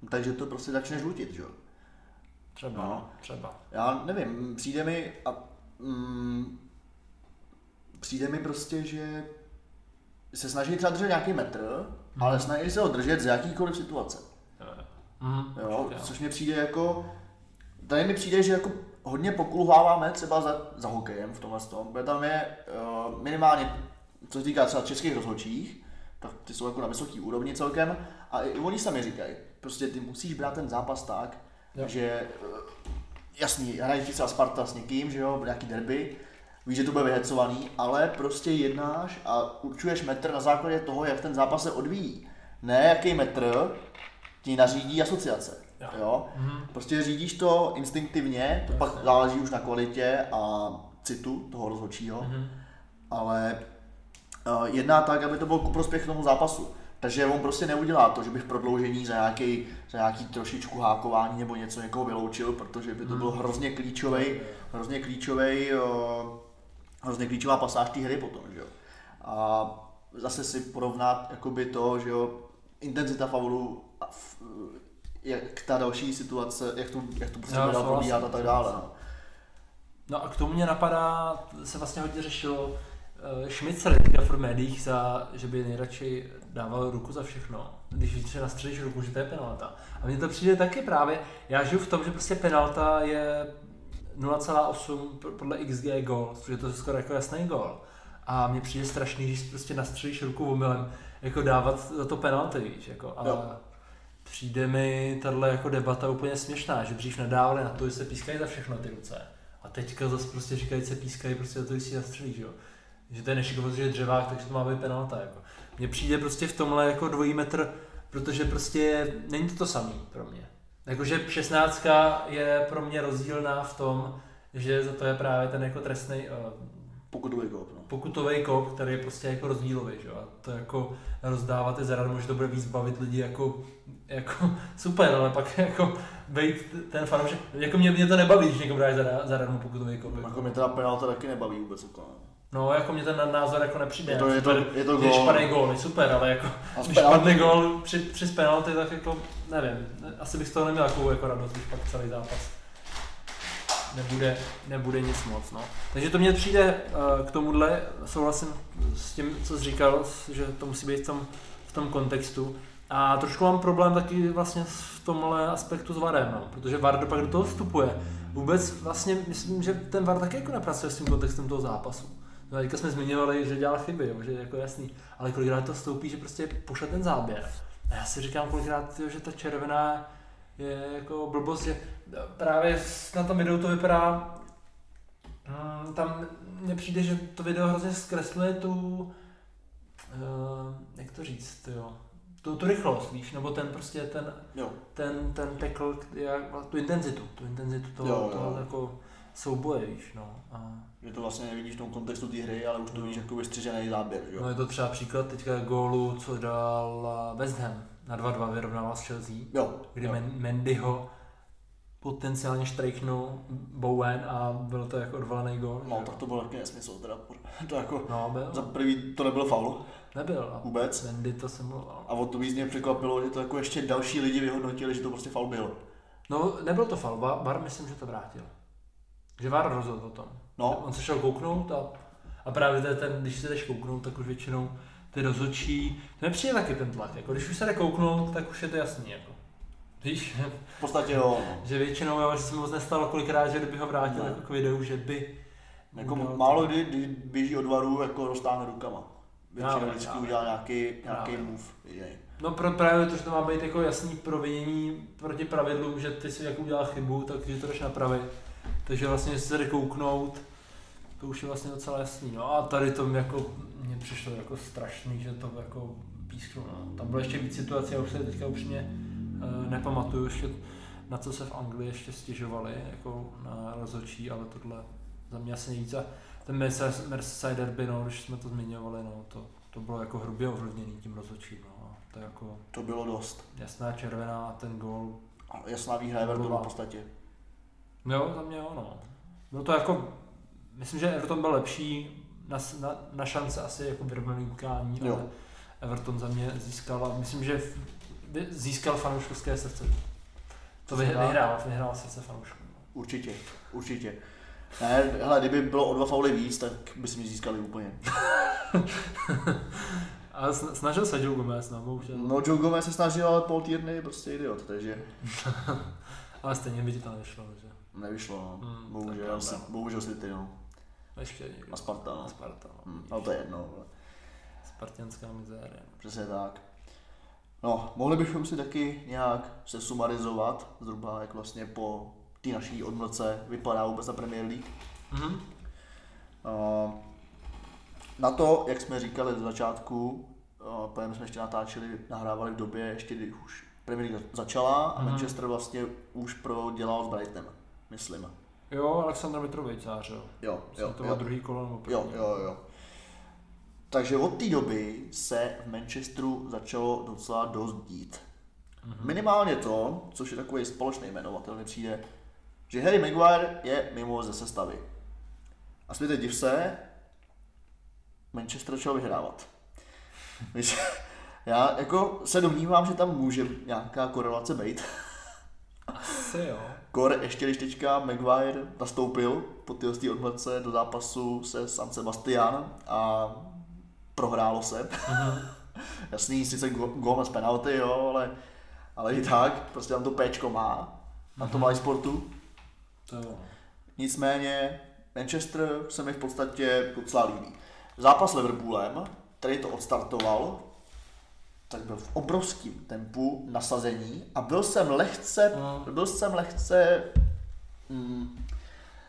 takže to prostě začne žlutit, že jo. Třeba, no. třeba. Já nevím, přijde mi a mm, přijde mi prostě, že se snaží třeba držet nějaký metr, Ale snaží se ho držet z jakýkoliv situace. Jo, jo. Což mi přijde jako, tady mi přijde, že jako hodně pokulháváme třeba za, za hokejem v tomhle tom, protože tam je uh, minimálně, co se týká třeba českých rozhodčích, tak ty jsou jako na vysoké úrovni celkem a i oni sami říkají, prostě ty musíš brát ten zápas tak, Jo. že uh, jasný, hrají ti třeba Sparta s někým, že jo, nějaký derby, víš, že to bude vyhecovaný, ale prostě jednáš a určuješ metr na základě toho, jak ten zápas se odvíjí. Ne jaký metr ti nařídí asociace. Jo. Jo? Mhm. Prostě řídíš to instinktivně, to pak záleží už na kvalitě a citu toho rozhodčího, Mhm. ale uh, jedná tak, aby to bylo ku prospěch tomu zápasu. Takže on prostě neudělá to, že bych v prodloužení za nějaký, za nějaký trošičku hákování nebo něco někoho vyloučil, protože by to bylo hrozně klíčový, hrozně klíčový, uh, hrozně klíčová pasáž té hry potom, že jo. A zase si porovnat jakoby to, že jo, intenzita faulu jak ta další situace, jak to, jak to prostě dál probíhat a tak dále. No. No a k tomu mě napadá, se vlastně hodně řešilo uh, Šmicer teďka v médiích, za, že by nejradši dával ruku za všechno. Když že nastřelíš ruku, že to je penalta. A mně to přijde taky právě, já žiju v tom, že prostě penalta je 0,8 podle XG gol, což je to skoro jako jasný gol. A mně přijde strašný, když prostě nastřelíš ruku omylem, jako dávat za to penalty, víš, jako. A Jo. přijde mi tahle jako debata úplně směšná, že dřív nadávali na to, že se pískají za všechno ty ruce. A teďka zase prostě říkají, že se pískají prostě za to, když si nastřelíš, jo. Že to je nešikovnost, že je dřevák, takže to má být penalta, jako. Mně přijde prostě v tomhle jako dvojí metr, protože prostě není to to samý pro mě. Jakože 16 je pro mě rozdílná v tom, že za to je právě ten jako trestný uh, Pokutový kop, no. pokutový kop, který je prostě jako rozdílový, že jo? A to jako rozdávat je zadarmo, že to bude víc bavit lidi jako, jako (laughs) super, ale pak jako bejt ten fanoušek, jako mě, mě to nebaví, když někdo dáš zadarmo pokutový kop. Jako Jako. mě teda penalta taky nebaví vůbec. Jako, no. Jako mě ten názor jako nepřijde. Je to- je to- je to když gól. špatný gól, je super, ale jako když penalty- špatný gól při, při penalty, tak jako, nevím, asi bych z toho neměl takovou jako radost, když pak celý zápas nebude, nebude nic moc, no. Takže to mně přijde eh, k tomuhle, souhlasím s tím, co jsi říkal, že to musí být v tom, v tom kontextu. A trošku mám problém taky vlastně v tomhle aspektu s VARem, no, protože VAR pak do toho vstupuje. Vůbec vlastně myslím, že ten VAR taky jako nepracuje s tím kontextem toho zápasu. No, teďka jsme zmiňovali, že dělal chyby, jo, že jako jasný, ale kolikrát to vstoupí, že prostě pošle ten záběr. A já si říkám kolikrát, že ta červená je jako blbost, že právě na tom videu to vypadá, mm, tam mně přijde, že to video hrozně zkresluje tu, uh, jak to říct, jo, tu, tu rychlost, víš, nebo ten prostě ten, Jo, ten, ten tackle, jak, tu intenzitu, tu intenzitu toho, Jo, jo. toho jako souboje, víš, no. A, že to vlastně nevidíš v tom kontextu té hry, ale už to víš jako vystřižený záběr, že no jo. je to třeba příklad teďka gólu, co dal West Ham, na 2-2 vyrovnával s Chelsea, Jo, kdy jo. Men- Mendyho potenciálně štrejknul Bowen a byl to jako odvolaný gól. No, že tak jo? to byl taky nesmysl, teda. (laughs) To jako, No, byl. za prvý to nebyl faul Nebyl. A vůbec. Mendy to simuloval. A o to víc mě překvapilo, že to jako ještě další lidi vyhodnotili, že to prostě faul byl. No, nebyl to fal, Va- VAR myslím, že to vrátil. Že VAR rozhodl o tom. No, On se šel kouknout a, a právě ten, ten, když se jdeš kouknout, tak už většinou ty rozhodčí, to nepřijde taky ten tlak, jako když už se jde kouknout, tak už je to jasný, jako. Víš, v podstatě jo. no. že většinou, jo, že se mi moc nestalo kolikrát, že kdyby ho vrátil Ne. jako k videu, že by Jako málo kdy, když běží od varu, jako roztáhne rukama. Většinou vždycky právě. udělá nějaký, nějaký move. jedinej. No pro, právě to, že to má být jako jasný provinění proti pravidlům, že ty si jako udělal chybu, takže to jdeš napravit. Takže vlastně se jde kouknout, to už je vlastně docela jasný. No a tady to mi jako, mně přišlo jako strašný, že to jako písklo. No. Tam bylo ještě víc situací, já už se teďka upřímně uh, nepamatuju ještě, na co se v Anglii ještě stěžovali, jako na rozhodčí, ale tohle za mě asi nejvíc. A ten Merseyside Merseyside derby, no, když jsme to zmiňovali, no, to, to bylo jako hrubě ovlivněný tím rozhodčím. No. To jako To bylo dost. jasná červená a ten gol. A jasná výhra Evertonu v podstatě. Jo, za mě jo, no. Bylo to jako, myslím, že Everton byl lepší na, na, na šance asi jako vyrovnaný utkání, Jo. ale Everton za mě získal a myslím, že získal fanouškovské srdce. To vy, Znamená- vyhrál, vyhrál srdce fanoušků. no. Určitě, určitě. Ne, hele, kdyby bylo o dva fauly víc, tak by si mi získali úplně. (laughs) A sn- snažil se Joe Gomez, no, bohužel. No Joe Gomez se snažil, ale Paul Tierney je prostě idiot, takže (laughs) Ale stejně by ti to nevyšlo, že? nevyšlo, no. Hmm, bohužel, je pravda, si, no. Ještě někdo. A Sparta, no. A Sparta, no. Hm, no to je jedno, ale Spartianská mizérie. přesně tak. No, mohli bychom si taky nějak se sumarizovat, zhruba jak vlastně po té naší odmlce vypadá vůbec na Premier League. Mhm. No, na to, jak jsme říkali ze začátku, protože jsme ještě natáčeli, nahrávali v době, ještě kdy už Premier League začala a Mhm. Manchester vlastně už prodělal s Brightonem, myslím. Jo, Aleksandr Mitrovič zářil. Jo, Jo, jo, to bylo jo, druhý kolo nebo první. jo, jo, jo. Takže od té doby se v Manchesteru začalo docela dost dít. Mhm. Minimálně to, což je takový společný jmenovatel, mi přijde, že Harry Maguire je mimo ze sestavy. A světe div se, Manchester začal vyhrávat. (laughs) Víš, já jako se domnívám, že tam může nějaká korelace být. Asi jo. Kor ještě když teďka Maguire nastoupil po té odmlce do zápasu se San Sebastian a prohrálo se. Mhm. (laughs) Jasný, sice gól z penalty, jo, ale, ale i tak, prostě tam to péčko má na tom live sportu. To jo. Nicméně Manchester se mi v podstatě docela líbí. Zápas s Liverpoolem, který to odstartoval, tak byl v obrovském tempu nasazení a byl jsem lehce, Mm. byl jsem lehce, mm,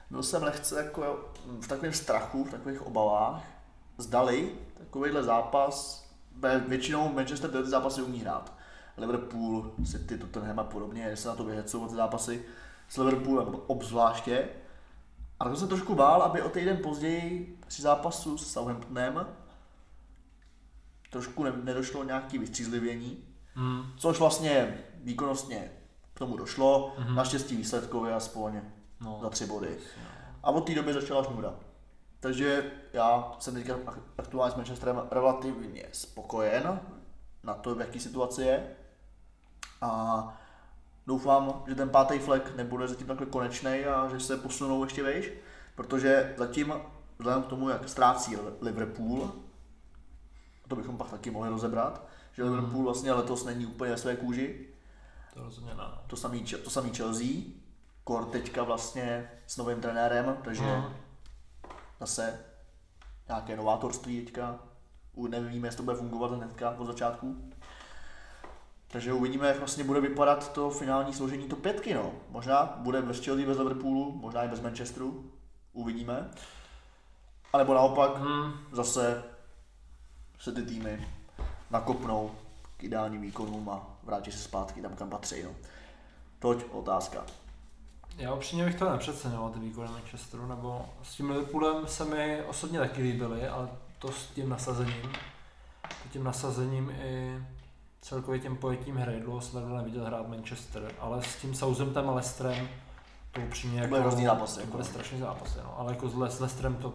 byl jsem lehce jako v takovém strachu, v takových obavách, zdali takovýhle zápas, většinou Manchester tyhle ty zápasy umí hrát. Liverpool, City, Tottenham a podobně, se na to vyhecou ty zápasy s Liverpoolem obzvláště. A tak jsem trošku bál, aby o týden později při zápasu s Southamptonem trošku ne- nedošlo nějaký vystřízlivění, Mm. což vlastně výkonnostně k tomu došlo, mm-hmm. naštěstí výsledkově aspoň No. za tři body. A od té doby začala šnuda. Takže já jsem teďka ak- aktuálně s Manchesterem relativně spokojen na to, v jaký situaci je. A doufám, že ten pátý flek nebude zatím takhle konečný a že se posunou ještě vejš, protože zatím, vzhledem k tomu, jak ztrácí Liverpool, to bychom pak taky mohli rozebrat, že Liverpool vlastně letos není úplně ve své kůži, To rozhodně ne. no. to samý, to samý Chelsea, kor teďka vlastně s novým trenérem, takže Mhm. zase nějaké novátorství teďka. U- Nevíme, jestli to bude fungovat hnedka od začátku. Takže uvidíme, jak vlastně bude vypadat to finální složení to pětky. No. Možná bude bez Chelsea, bez Liverpoolu, možná i bez Manchesteru. Uvidíme. A nebo naopak Mm. zase se ty týmy nakopnou k ideálním výkonům a vrátí se zpátky tam, kam patří. No. Toť otázka. Já upřímně bych to nepřeceňoval, ty výkony Manchesteru, nebo s tím Liverpoolem se mi osobně taky líbily, ale to s tím nasazením, to tím nasazením i celkově tím pojetím hry, dlouho jsem takhle neviděl hrát Manchester, ale s tím Southamptonem a Leicesterem to upřímně To byly hrozný zápasy, To jako. strašný zápasy, no. ale jako s, Le- s Leicesterem to,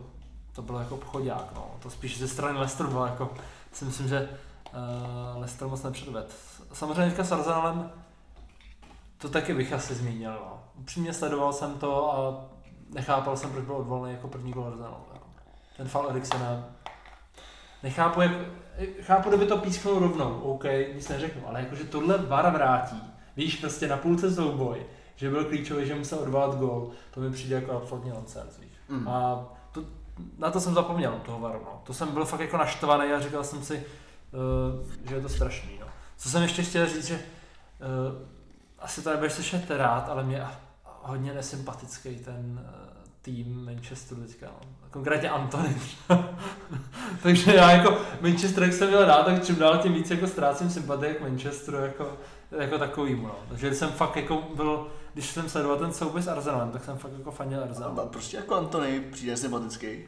to bylo jako obchodák, no. to spíš ze strany Leicester bylo jako, si myslím, že uh, Leicester moc nepředved. Samozřejmě teďka s Arsenalem to taky bych asi zmínil. No. Upřímně sledoval jsem to a nechápal jsem, proč byl odvolený jako první gol Arsenalu. jo. Ten fal Eriksena. Nechápu, jak, chápu, kdyby to písknul rovnou, OK, nic neřeknu, ale jakože tohle VAR vrátí, víš, prostě na půlce souboj, že byl klíčový, že musel odvolat gol, to mi přijde jako absolutně nonsense, víš. Mm. A na to jsem zapomněl, toho varu. No. To jsem byl fakt jako naštvaný a říkal jsem si, uh, že je to strašný. No. Co jsem ještě chtěl říct, že uh, asi to nebudeš slyšet rád, ale mě hodně nesympatický ten uh, tým Manchesteru teďka. No. Konkrétně Antony. (laughs) Takže já jako Manchester, jak jsem měl rád, tak čím dál tím víc jako ztrácím sympatii k Manchesteru jako, jako takovýmu. No. Takže jsem fakt jako byl, když jsem sledoval ten souboj s Arsenalem, tak jsem fakt jako fandil Arsenal. A prostě jako Antony přijde sympatický.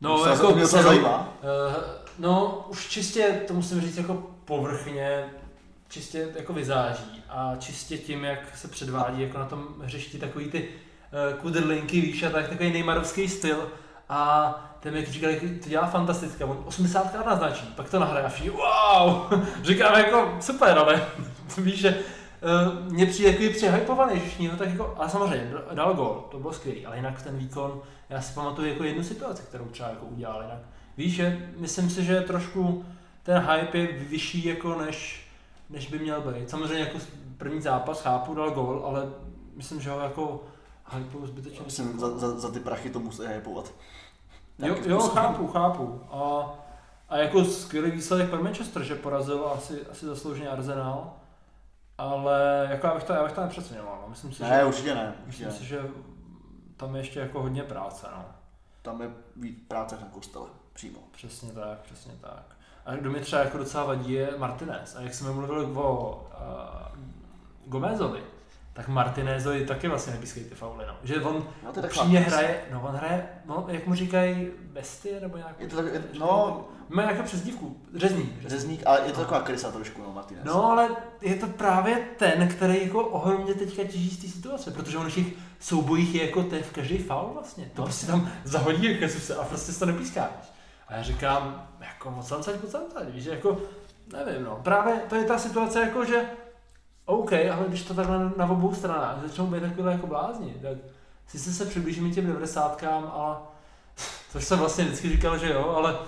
No, to- jako mě to zajímá. Eh, no, už čistě, to musím říct jako povrchně, čistě jako vyzáží a čistě tím, jak se předvádí jako na tom hřišti takový ty uh, kudrlinky, víš, a tak takový nejmarovský styl a ten, jak říkali, to dělá fantasticky, on 80krát naznačí, pak to nahraje a všichni, wow, (laughs) říkám jako super, ale (laughs) víš, že uh, mně přijde takový přehypovaný, že všichni ho tak jako, ale samozřejmě, dal gol, to bylo skvělý, ale jinak ten výkon, já si pamatuju jako jednu situaci, kterou třeba jako udělal jinak. Víš, že myslím si, že trošku ten hype je vyšší jako než, než by měl být. Samozřejmě jako první zápas chápu, dal gol, ale myslím, že ho jako hypou zbytečně. Myslím, za, za, za ty prachy to musí hypovat. Jo, jo, chápu, chápu. A, a jako skvělý výsledek pro Manchester, že porazil asi, asi zaslouženě Arsenal. Ale jako já bych to, já bych to nepřeceňoval. No. Myslím si, Ne, že, určitě ne. Určitě myslím ne. si, že tam je ještě jako hodně práce. No. Tam je víc práce na kostele. Přímo. Přesně tak, přesně tak. A kdo mi třeba jako docela vadí je Martinez. A jak jsme mluvili o uh, Gomezovi, tak Martinezovi taky vlastně nepískají ty fauly, no. Že on No, to upřímně hraje, no on hraje, no jak mu říkají, bestie nebo nějak. Je to tak, je, no, Má nějakou přezdívku, řezník. řezník, ale je to taková krysa trošku, no, Martinez. No, ale je to právě ten, který jako ohromně teďka těží z té situace, protože on v těch soubojích je jako ten v každý faul vlastně. To prostě tam zahodí se a prostě se to nepíská. A já říkám, jako moc tam saď, moc tam saď, víš, jako, nevím, no. Právě to je ta situace jako, že OK, ale když to takhle na obou stranách začnou být takové jako blázni, tak sice se přiblížíme těm 90 a (laughs) což jsem vlastně vždycky říkal, že jo, ale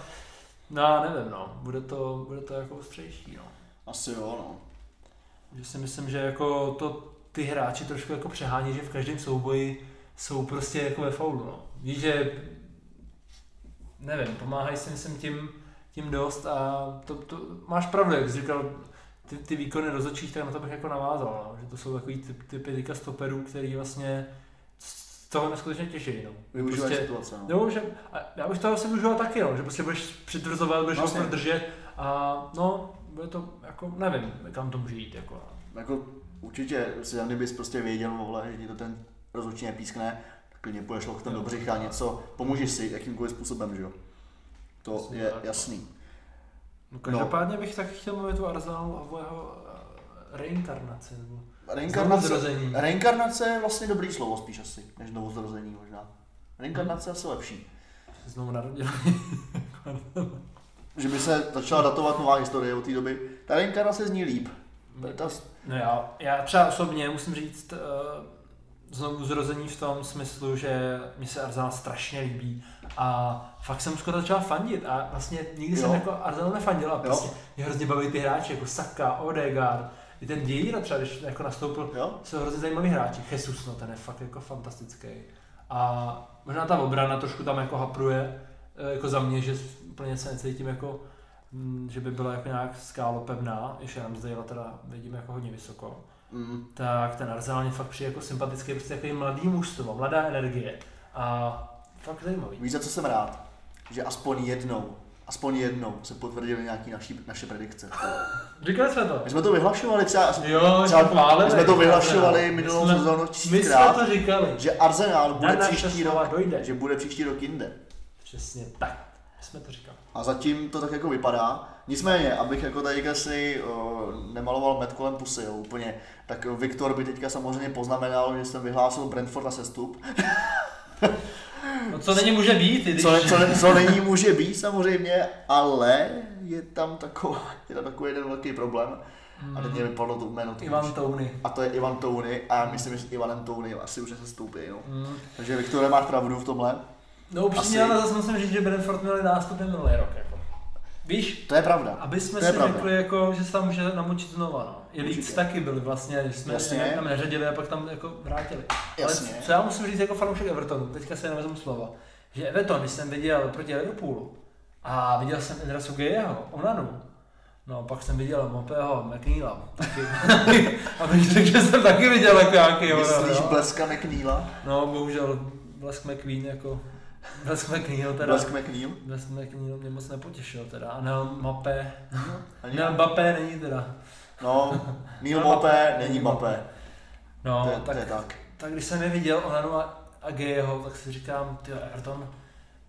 No, nevím, no. Bude to, bude to jako ostřejší, no. Asi jo, no. Že si myslím, že jako to ty hráči trošku jako přehání, že v každém souboji jsou prostě jako ve faulu, no. Víš, že nevím, pomáhají si myslím tím, tím dost a to, to máš pravdu, jak jsi říkal, ty, ty výkony rozhodčích, tak na to bych jako navázal, no. že to jsou takový typ, typy teďka stoperů, který vlastně z toho neskutečně těží. No. Využívají Prostě- situace, no. Jo, že, a já bych to asi využíval taky, no, že prostě budeš přitvrzovat, budeš Vlastně. držet a no, bude to jako, nevím, kam to může jít, jako. Jako určitě si tam kdybys prostě věděl, vole, že ti to ten rozhodčí nepískne, tak klidně půjdeš loktem do břicha, něco, pomůžeš si jakýmkoliv způsobem, že jo. To je tak, no. jasný. No, každopádně bych taky chtěl mluvit o Arsenalu a o jeho eh, reinkarnaci, nebo Reinkarnace, reinkarnace je vlastně dobrý slovo spíš asi, než znovuzrození možná. Reinkarnace je asi lepší. se znovu narodil. Že by se začala datovat nová historie od té doby. Ta reinkarnace zní líp. Ta, No já, já třeba osobně musím říct uh, znovu zrození v tom smyslu, že mi se Arsenal strašně líbí a fakt jsem skoro začal fandit a vlastně nikdy Jo. jsem jako Arsenal nefandil a prostě mě hrozně baví ty hráči jako Saka, Odegaard, i ten Vieira třeba, když jako nastoupil, jo? jsou hrozně zajímaví hráči. Jesus, no ten je fakt jako fantastický. A možná ta obrana trošku tam jako hapruje, eh, jako za mě, že úplně se necítím jako, mm, že by byla jako nějak skálopevná, i Ramsdale teda vidím jako hodně vysoko. Mm. Tak ten Arsenal mě fakt přijde jako sympatický, prostě takový mladý mužstvo, mladá energie a fakt zajímavý. Víš, za co jsem rád? Že aspoň jednou, aspoň jednou se potvrdily nějaké naší, naše predikce. (laughs) Říkali jsme to. My jsme to vyhlašovali třeba, Jo, třeba chválili. my jsme to vyhlašovali My minulou jsme- sezónu My jsme tisíckrát, to říkali. že Arsenal bude Na naše příští rok, dojde. že bude příští rok jinde. Přesně tak. Jsme to říkali. A zatím to tak jako vypadá. Nicméně, abych jako tady si o, nemaloval met kolem pusy, jo, úplně, tak Viktor by teďka samozřejmě poznamenal, že jsem vyhlásil Brentford na sestup. (laughs) No co není může být, i když... Co, co, co není může být samozřejmě, ale je tam, takový, je tam takový jeden velký problém. A teď mě vypadlo to jméno. Hmm. Ivan. Touny. A to je Ivan Touny a já myslím, že s Ivanem Touny asi už se stoupí. No. Mm. Takže Viktore, máš pravdu v tomhle. No upřímně, ale zase musím říct, že Brentford měli nástupy minulý rok. Jako. Víš, To je pravda. aby jsme To si pravda. řekli, jako, že se tam může namočit znova. No. I Leeds taky byli vlastně, že jsme Jasně. Tam neřadili a pak tam jako vrátili. Jasně. Ale co já musím říct jako fanoušek Evertonu, teďka se nevezmu slova, že Everton, když jsem viděl proti Liverpoolu a viděl jsem Indrasu Gejeho, Onanu, No, pak jsem viděl Mopeho, McNeila, (laughs) taky. Abych řekl, že jsem taky viděl jako nějaký Myslíš jo. Bleska McNeila? No, bohužel Blesk McQueen jako Blesk McNeil teda. Blesk McNeil? Blesk McNeil mě moc nepotěšil teda. A Nel Mapé. Ani- Nel Mbappé není teda. No, Neil No, Mbappé. není Mopé. No, To je, tak, to je tak. tak když jsem je viděl Onanu a, a Gejeho, tak si říkám, ty Everton,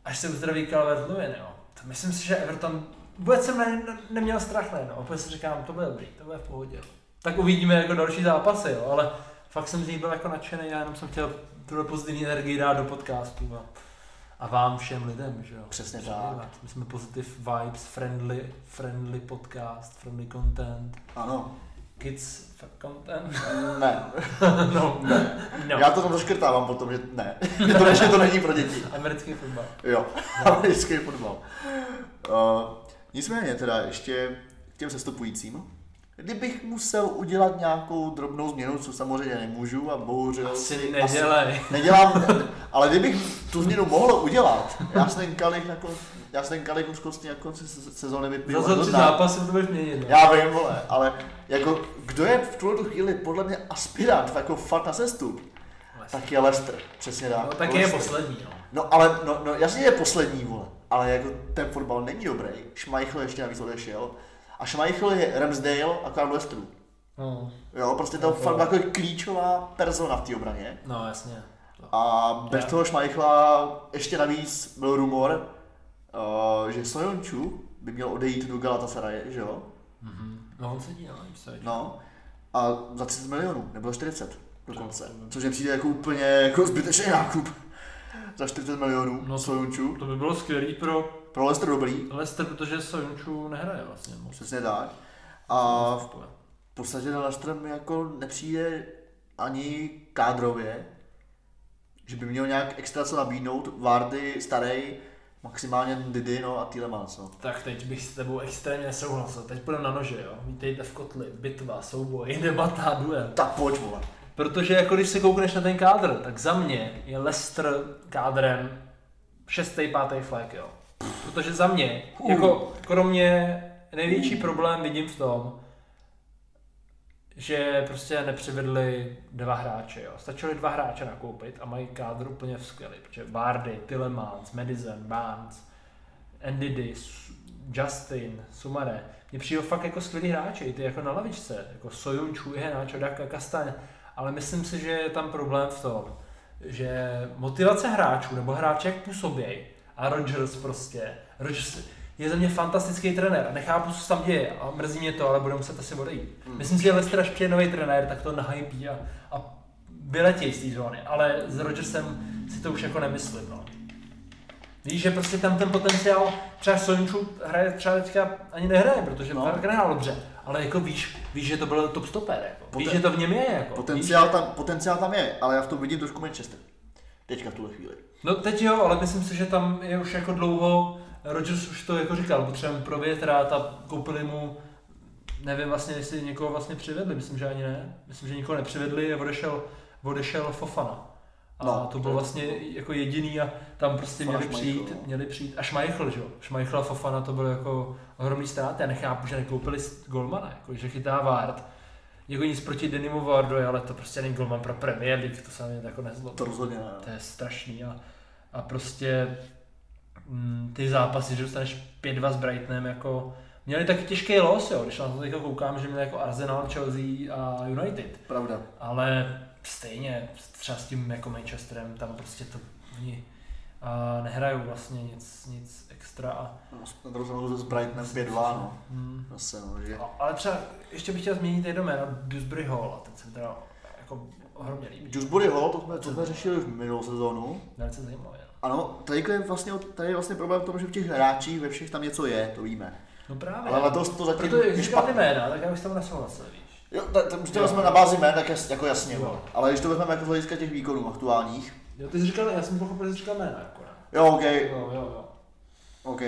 až se uzdraví Calvert-Lewin, jo. To myslím si, že Everton, vůbec jsem ne, ne, neměl strach, ne, no. Opět si říkám, to bude dobrý, to bude v pohodě. Tak uvidíme jako další zápasy, jo, ale fakt jsem z nich byl jako nadšený, já jenom jsem chtěl tuhle pozitivní energii dát do podcastu a, a vám všem lidem, že jo. Přesně tak. My jsme positive vibes, friendly, friendly podcast, friendly content, Ano. kids content. Ne. (laughs) no, ne. no. Já to tam zaškrtávám potom, že ne. (laughs) to, ne, že to není pro děti. Americký fotbal. Jo, (laughs) americký fotbal. Uh, nicméně teda ještě k těm sestupujícím. Kdybych musel udělat nějakou drobnou změnu, co samozřejmě nemůžu a bohužel Asi si nedělej. nedělám, ale kdybych tu změnu mohl udělat, já si ten kalich na konci, já si ten kalich už kostně na konci se- sezóny vypiju. Za tři zápasy to budeš měnit. no. Já vím, vole, ale jako, kdo je v tuhle chvíli podle mě aspirant jako fakt na sestup, tak je Leicester, přesně tak. No, tak je poslední, no. No ale, no, no jasně je poslední, vole, ale jako ten fotbal není dobrý. Schmeichel ještě navíc odešel. A Schmeichel je Ramsdale a Karl Leicesteru. No, Jo, prostě to No, fakt to- jako klíčová persona v té obraně. no jasně. A bez toho Schmeichla ještě navíc byl rumor, uh, že Sojonču by měl odejít do Galatasaraje, že jo? Mhm. No on sedí, no, co, No. A za 30 milionů, nebylo 40 dokonce. No, Což mi přijde jako úplně jako zbytečný nákup. Za 40 milionů No, Sojonču. To by bylo skvělý pro Pro Leicester dobrý, Leicester, protože Sojunču nehraje vlastně moc. přesně tak. A v podstatě ten Leicester mi jako nepřijde ani kádrově, že by měl nějak extra co nabídnout. Vardy starý, Maximálně Didi, no a Tielemans, no. Tak teď bych s tebou extrémně nesouhlasil. Teď půjdeme na nože, jo. Vítejte v kotli, bitva, souboj, (laughs) debata, duel. Tak pojď, vole. Protože jako když se koukneš na ten kádr, tak za mě je Leicester kádrem šestý, pátý flag, jo. Protože za mě, jako kromě největší problém vidím v tom, že prostě nepřivedli dva hráče, jo. Stačili dva hráče nakoupit a mají kádr úplně skvělý, protože Bardy, Tillemans, Madison, Barnes, Ndidi, Justin, Sumare, mě přijde fakt jako skvělý hráči, i ty jako na lavičce, jako Sojunču, Ihena, Čodaka, Kastaň, ale myslím si, že je tam problém v tom, že motivace hráčů nebo hráči jak působí a Rodgers prostě, Rodgers je za mě fantastický trenér a nechápu, co se tam děje a mrzí mě to, ale bude muset asi odejít. Hmm. Myslím si, že Leicester, až přijde nový trenér, tak to nahypí a, a vyletějí z té zóny, ale s Rodgersem si to už jako nemyslím, no. Víš, že prostě tam ten potenciál, třeba Soňču hraje, třeba teďka ani nehraje, protože No. fakt nehrál dobře, ale jako víš, víš, že to byl top stoper, jako. víš, Poten- že to v něm je, jako. Potenciál tam, potenciál tam je, ale já v tom vidím trošku Manchester. Teďka v tuhle chvíli. No teď jo, ale myslím si, že tam je už jako dlouho, Rodgers už to jako říkal, potřebujeme provětrat a koupili mu, nevím vlastně, jestli někoho vlastně přivedli, myslím, že ani ne, myslím, že nikoho nepřivedli a odešel, odešel Fofana. A No, to byl vlastně jako jediný a tam prostě Fofana, měli Schmeichel, přijít, no. měli přijít. A Schmeichel, že jo, Schmeichel a Fofana to bylo jako ohromný ztráty, já nechápu, že nekoupili golmana, jako, že chytá Vard, jako nic proti Denimu Vardovi, ale to prostě není golman pro Premier League, to se mě jako nezlobí. To rozhodně ne. To je strašný a, a prostě mm, ty zápasy, že dostaneš 5-2 s Brightonem, jako měli taky těžký los, jo, když na to teďka koukám, že měli jako Arsenal, Chelsea a United, Pravda. ale stejně třeba s tím jako Manchesterem, tam prostě to oni a nehrajou vlastně nic, nic extra a No, na druhou stranu s Brightonem 5-2, no. Hmm. Zase, no, že... A- Ale třeba ještě bych chtěl změnit jedno jméno, Dewsbury Hall, a ten se teda jako ohromně líbí. Dewsbury Hall, to jsme, to jsme řešili v minulou sezónu. Velice zajímavé. no. Ano, tady je vlastně, tady je vlastně problém v tom, že v těch hráčích ve všech tam něco je, to víme. No právě. Ale letos to zatím Proto ty špatné. jména, tak já bych s tebou nesouhlasil, víš. Jo, tak to už to vezmeme na bázi jmén, tak jas, jako jasně, Jo. jo. ale když to vezmeme jako z hlediska těch výkonů aktuálních, Jo, ty jsi říkal, já jsem pochopil, že jsi říkal jména, jako ne. jo, OK, Jo, jo, jo. OK.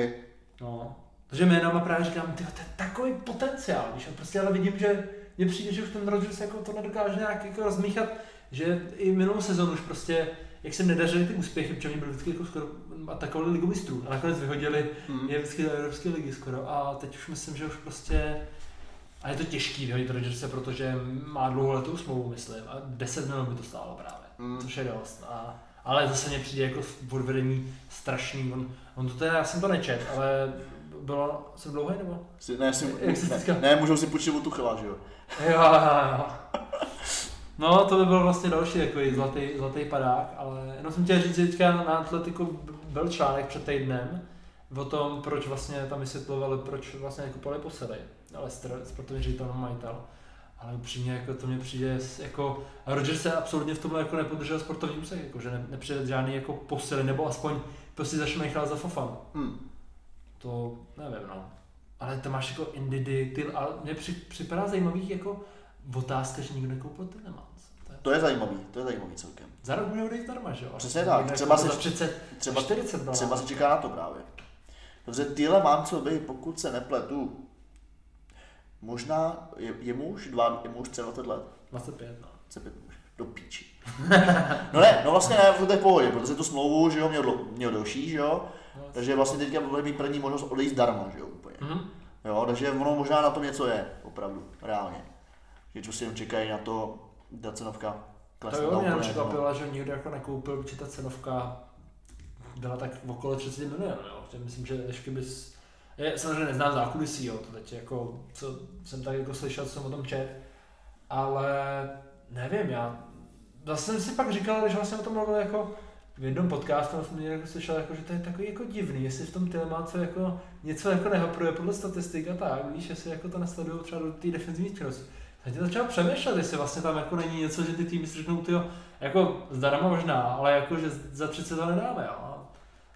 No. Takže jména právě říkám, ty to je takový potenciál, víš, a prostě ale vidím, že mně přijde, že už ten Rodgers jako to nedokáže nějak jako rozmíchat, že i minulou sezonu už prostě, jak se nedařily ty úspěchy, protože oni byli vždycky jako skoro atakovali ligu mistrů a nakonec vyhodili Hmm. je vždycky do Evropské ligy skoro a teď už myslím, že už prostě a je to těžký vyhodit Rodgerse, protože má dlouholetou smlouvu, myslím, a 10 milionů by to stálo právě, Hmm. což je dost. A, ale zase mě přijde jako odvedení strašný. On, on to teda, já jsem to nečet, ale bylo, jsem dlouhý nebo? Si, ne, si, Jak jsi ne, ne, můžou si půjčit od Tuchela, že jo? Jo, jo, jo. No, to by byl vlastně další takový zlatý, zlatý padák, ale jenom jsem chtěl říct, že teďka na Atletiku byl článek před týdnem o tom, proč vlastně tam vysvětlovali, proč vlastně kupovali posily. Lester, sportovní ředitel a majitel. Ale upřímně jako to mě přijde jako, a Rodgers se absolutně v tomhle jako nepodržel sportovní úsek, jako, že ne, nepřijde žádný jako posily, nebo aspoň prostě Schmeichela za Fofan. Hmm. To nevím, no. Ale to máš jako Indidy, ty, ale mě při, připadá zajímavý jako otázka, že nikdo nekoupil Tillemans. To je- To je zajímavý, to je zajímavý celkem. Za rok můžou dejít zdarma, že jo? Přesně tak, třeba jako si- za 30, Třeba, 40 byla. třeba se čeká na to právě. Protože Tielemanncovi, pokud se nepletu, možná, je, je muž, dva, je muž 23 let, 25, no. 25 muž, do píči. No ne, no vlastně ne, to je v pohodě, protože tu smlouvu, že jo, měl, měl delší, že jo, No, takže vlastně teďka bude mít první možnost odejít zdarma, že jo, úplně. Mhm. Jo, takže ono možná na tom něco je, opravdu, reálně. Že prostě jenom čekají na to, ta cenovka To klesne jo, mě překvapilo, že nikdo jako nekoupil, protože ta cenovka byla tak okolo 30 milionů, jo. Že myslím, že ještě bys... Je, samozřejmě neznám zákulisí, jo, to teď jako, co jsem tak jako slyšel, co jsem o tom čet, ale nevím, já zase jsem si pak říkal, když vlastně o tom mluvil jako v jednom podcastu jsem někde jako slyšel, jako, že to je takový jako divný, jestli v tom Tilmácu jako něco jako nehapruje podle statistik a tak, víš, jestli jako to nesledují třeba do té defenzivní činnosti. Tak tě začal přemýšlet, jestli vlastně tam jako není něco, že ty týmy si řeknou, tyjo, jako zdarma možná, ale jako, že za 30 to nedáme, jo.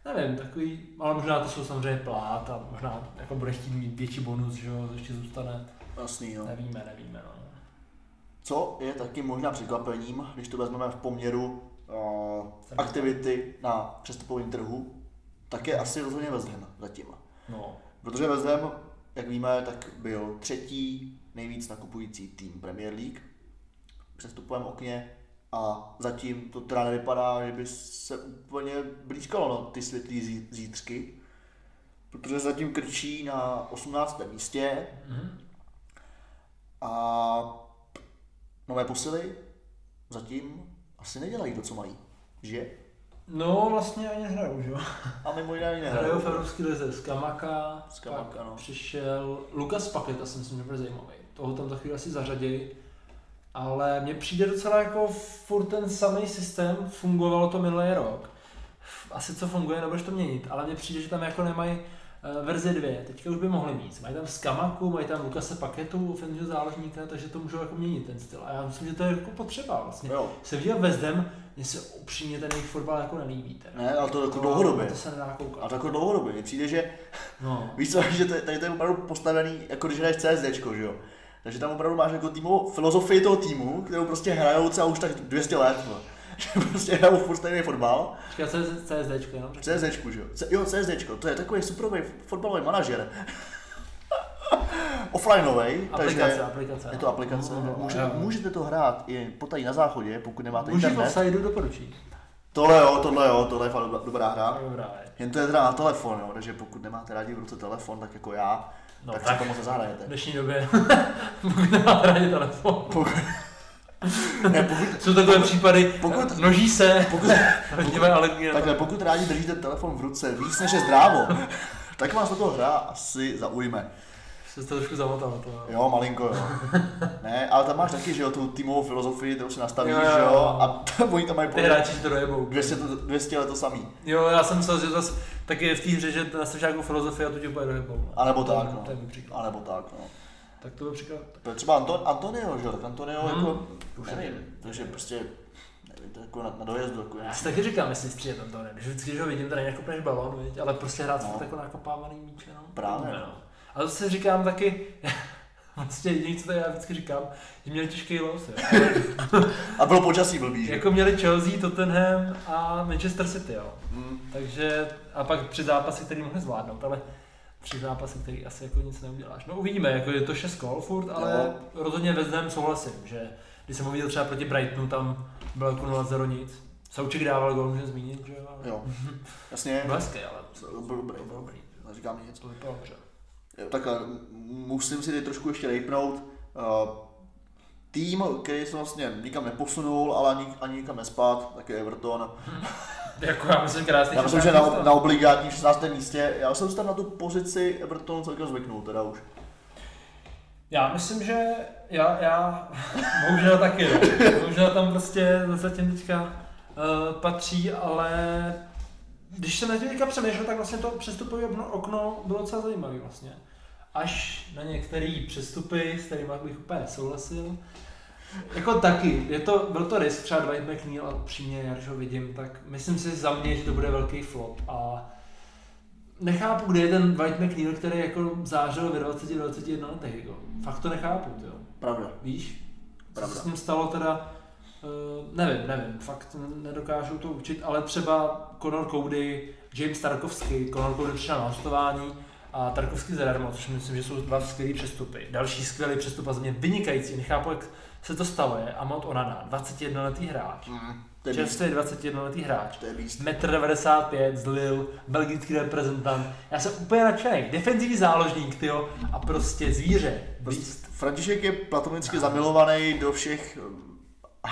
Nevím, takový, ale možná to jsou samozřejmě plát a možná jako bude chtít mít větší bonus, že jo, ještě zůstane. Jasný, jo. Nevíme, nevíme, no. Co je taky možná překvapením, když to vezmeme v poměru uh, aktivity na přestupovém trhu, tak je asi rozhodně West Ham zatím. No. Protože West Ham, jak víme, tak byl třetí nejvíc nakupující tým Premier League v přestupovém okně a zatím to teda nevypadá, že by se úplně blízkalo na ty světlý zí- zítřky, protože zatím krčí na 18. místě Mhm. a nové posily zatím asi nedělají to, co mají. Že? No, vlastně ani nehrajou, že jo? A mimo jiné ani Hrajou nehrajou. v Evropské lize z Kamaka, Z Kamaka, no. přišel Lukas Paketa, si myslím, že zajímavý. Toho tam za chvíli asi zařadějí. Ale mně přijde docela jako furt ten samý systém, fungovalo to minulý rok. Asi co funguje, nebudeš to měnit, ale mně přijde, že tam jako nemají verze 2, teďka už by mohli mít. Mají tam Skamaku, mají tam Lukase Paketu, ofenzivního záložníka, takže to můžou jako měnit ten styl. A já myslím, že to je jako potřeba vlastně. Jo. Jsem viděl Ham, mně se upřímně ten jejich fotbal jako nelíbí. Teda. Ne, ale to jako dlouhodobě. To se nedá koukat. A to jako dlouhodobě. Mně přijde, že No. (laughs) Víš co, že to, tady to je opravdu postavený, jako když hraješ CSD, že jo. Takže tam opravdu máš jako týmovou filozofii toho týmu, kterou prostě hrajou třeba už tak 200 let. No. Že (laughs) prostě hrajou furt stejný fotbal. CSDčko, jenom? V CSD, že jo. C- jo, CSD, to je takový superový fotbalový manažer. (laughs) Offlineový, takže aplikace. je to aplikace. No, no, no, Může, jo. můžete to hrát i potají na záchodě, pokud nemáte v internet. offsideu doporučí. Tohle jo, tohle jo, tohle je fakt dobrá- dobrá hra. Dobrá, je. Jen to je teda na telefon, jo, takže pokud nemáte rádi v ruce telefon, tak jako já, No tak, tak. si to moc nezahrajete. V dnešní době, (laughs) pokud nemáte rádi telefon. Pokud, ne, pokud, Jsou takové případy, Pokud- množí se, pokud, (laughs) rodinné alergie. takhle, pokud rádi držíte telefon v ruce víc než je zdrávo, tak vás tato hra asi zaujme. Se to trošku zamotalo. To. Jo, malinko, jo. Ne, ale tam máš taky, že jo, tu týmovou filozofii, kterou si nastavíš, Jo, jo, že jo, jo. a oni tam mají Ty podle hráči si to dojebou. 200, to- 200 let to samý. Jo, já jsem myslel, že to taky v té hře, že nastavíš nějakou filozofii a tu tě úplně dojebou. A nebo To- tak, no. To. A nebo tak, no. Tak to byl příklad. To je třeba Anton, Antonio, že Antonio Hmm. jako, Už nevím, takže prostě, nevím, to je jako na, na dojezdu, jako Já si taky říkám, jestli střílet tam to ne. Že vždycky, když ho vidím, tady jako pneš balón, viď? ale prostě hrát No. jako nakopávaný míče, no. Právě, No. no. A to si říkám taky, (laughs) vlastně jediné, co tady já vždycky říkám, že měli těžký los. (laughs) A bylo počasí blbý, že? jako měli Chelsea, Tottenham a Manchester City, jo. Mm. Takže, a pak tři zápasy, který mohli zvládnout, ale tři zápasy, který asi jako nic neuděláš. No uvidíme, jako je to 6 kol furt, ale rozhodně ve Ham souhlasím, že když jsem ho viděl třeba proti Brightonu, tam bylo jako 0-0 nic. Souček dával gol, můžeme zmínit, že jo. (laughs) jasně, Byl hezký, ale to byl dobrý, to byl dobrý. neříkám nic. To vypadalo dobře. Jo, Tak eh, musím si teď trošku ještě rejpnout. Uh, tým, který se vlastně nikam neposunul, ale ani, ani nikam nespad, tak je Everton. (laughs) (laughs) Jako já myslím krásný. Já myslím, že na, na obligátním 16. místě, já jsem se tam na tu pozici Everton celkem zvyknul, teda už. Já myslím, že já, já (laughs) bohužel taky, no. Bohužel tam prostě zatím teďka uh, patří, ale když jsem na tím teďka přemýšlel, tak vlastně to přestupové okno, okno bylo docela zajímavé vlastně. Až na některé přestupy, s kterými bych úplně nesouhlasil. Jako taky, je to, byl to risk, třeba Dwight McNeil, a upřímně, ho vidím, tak myslím si za mě, že to bude velký flop a nechápu, kde je ten Dwight McNeil, který jako zářil ve 20-21 letech, jako. Fakt to nechápu, jo. Pravda. Víš? Co Pravda. se s ním stalo teda, uh, nevím, nevím, fakt nedokážu to učit, ale třeba Conor Cody, James Tarkovsky, Conor Cody přišel na hostování a Tarkovsky zadarmo, což myslím, že jsou dva skvělý přestupy. Další skvělý přestup a za mě vynikající, nechápu, jak se to stalo, je Amot Onana, 21 letý hráč. Mm. Čerstvý 21 letý hráč. To je beast. 1,95 m z Lille, belgický reprezentant. Já jsem úplně nadšený. Defenzivní záložník, tyjo, a prostě zvíře. Beast. František je platonicky zamilovaný do všech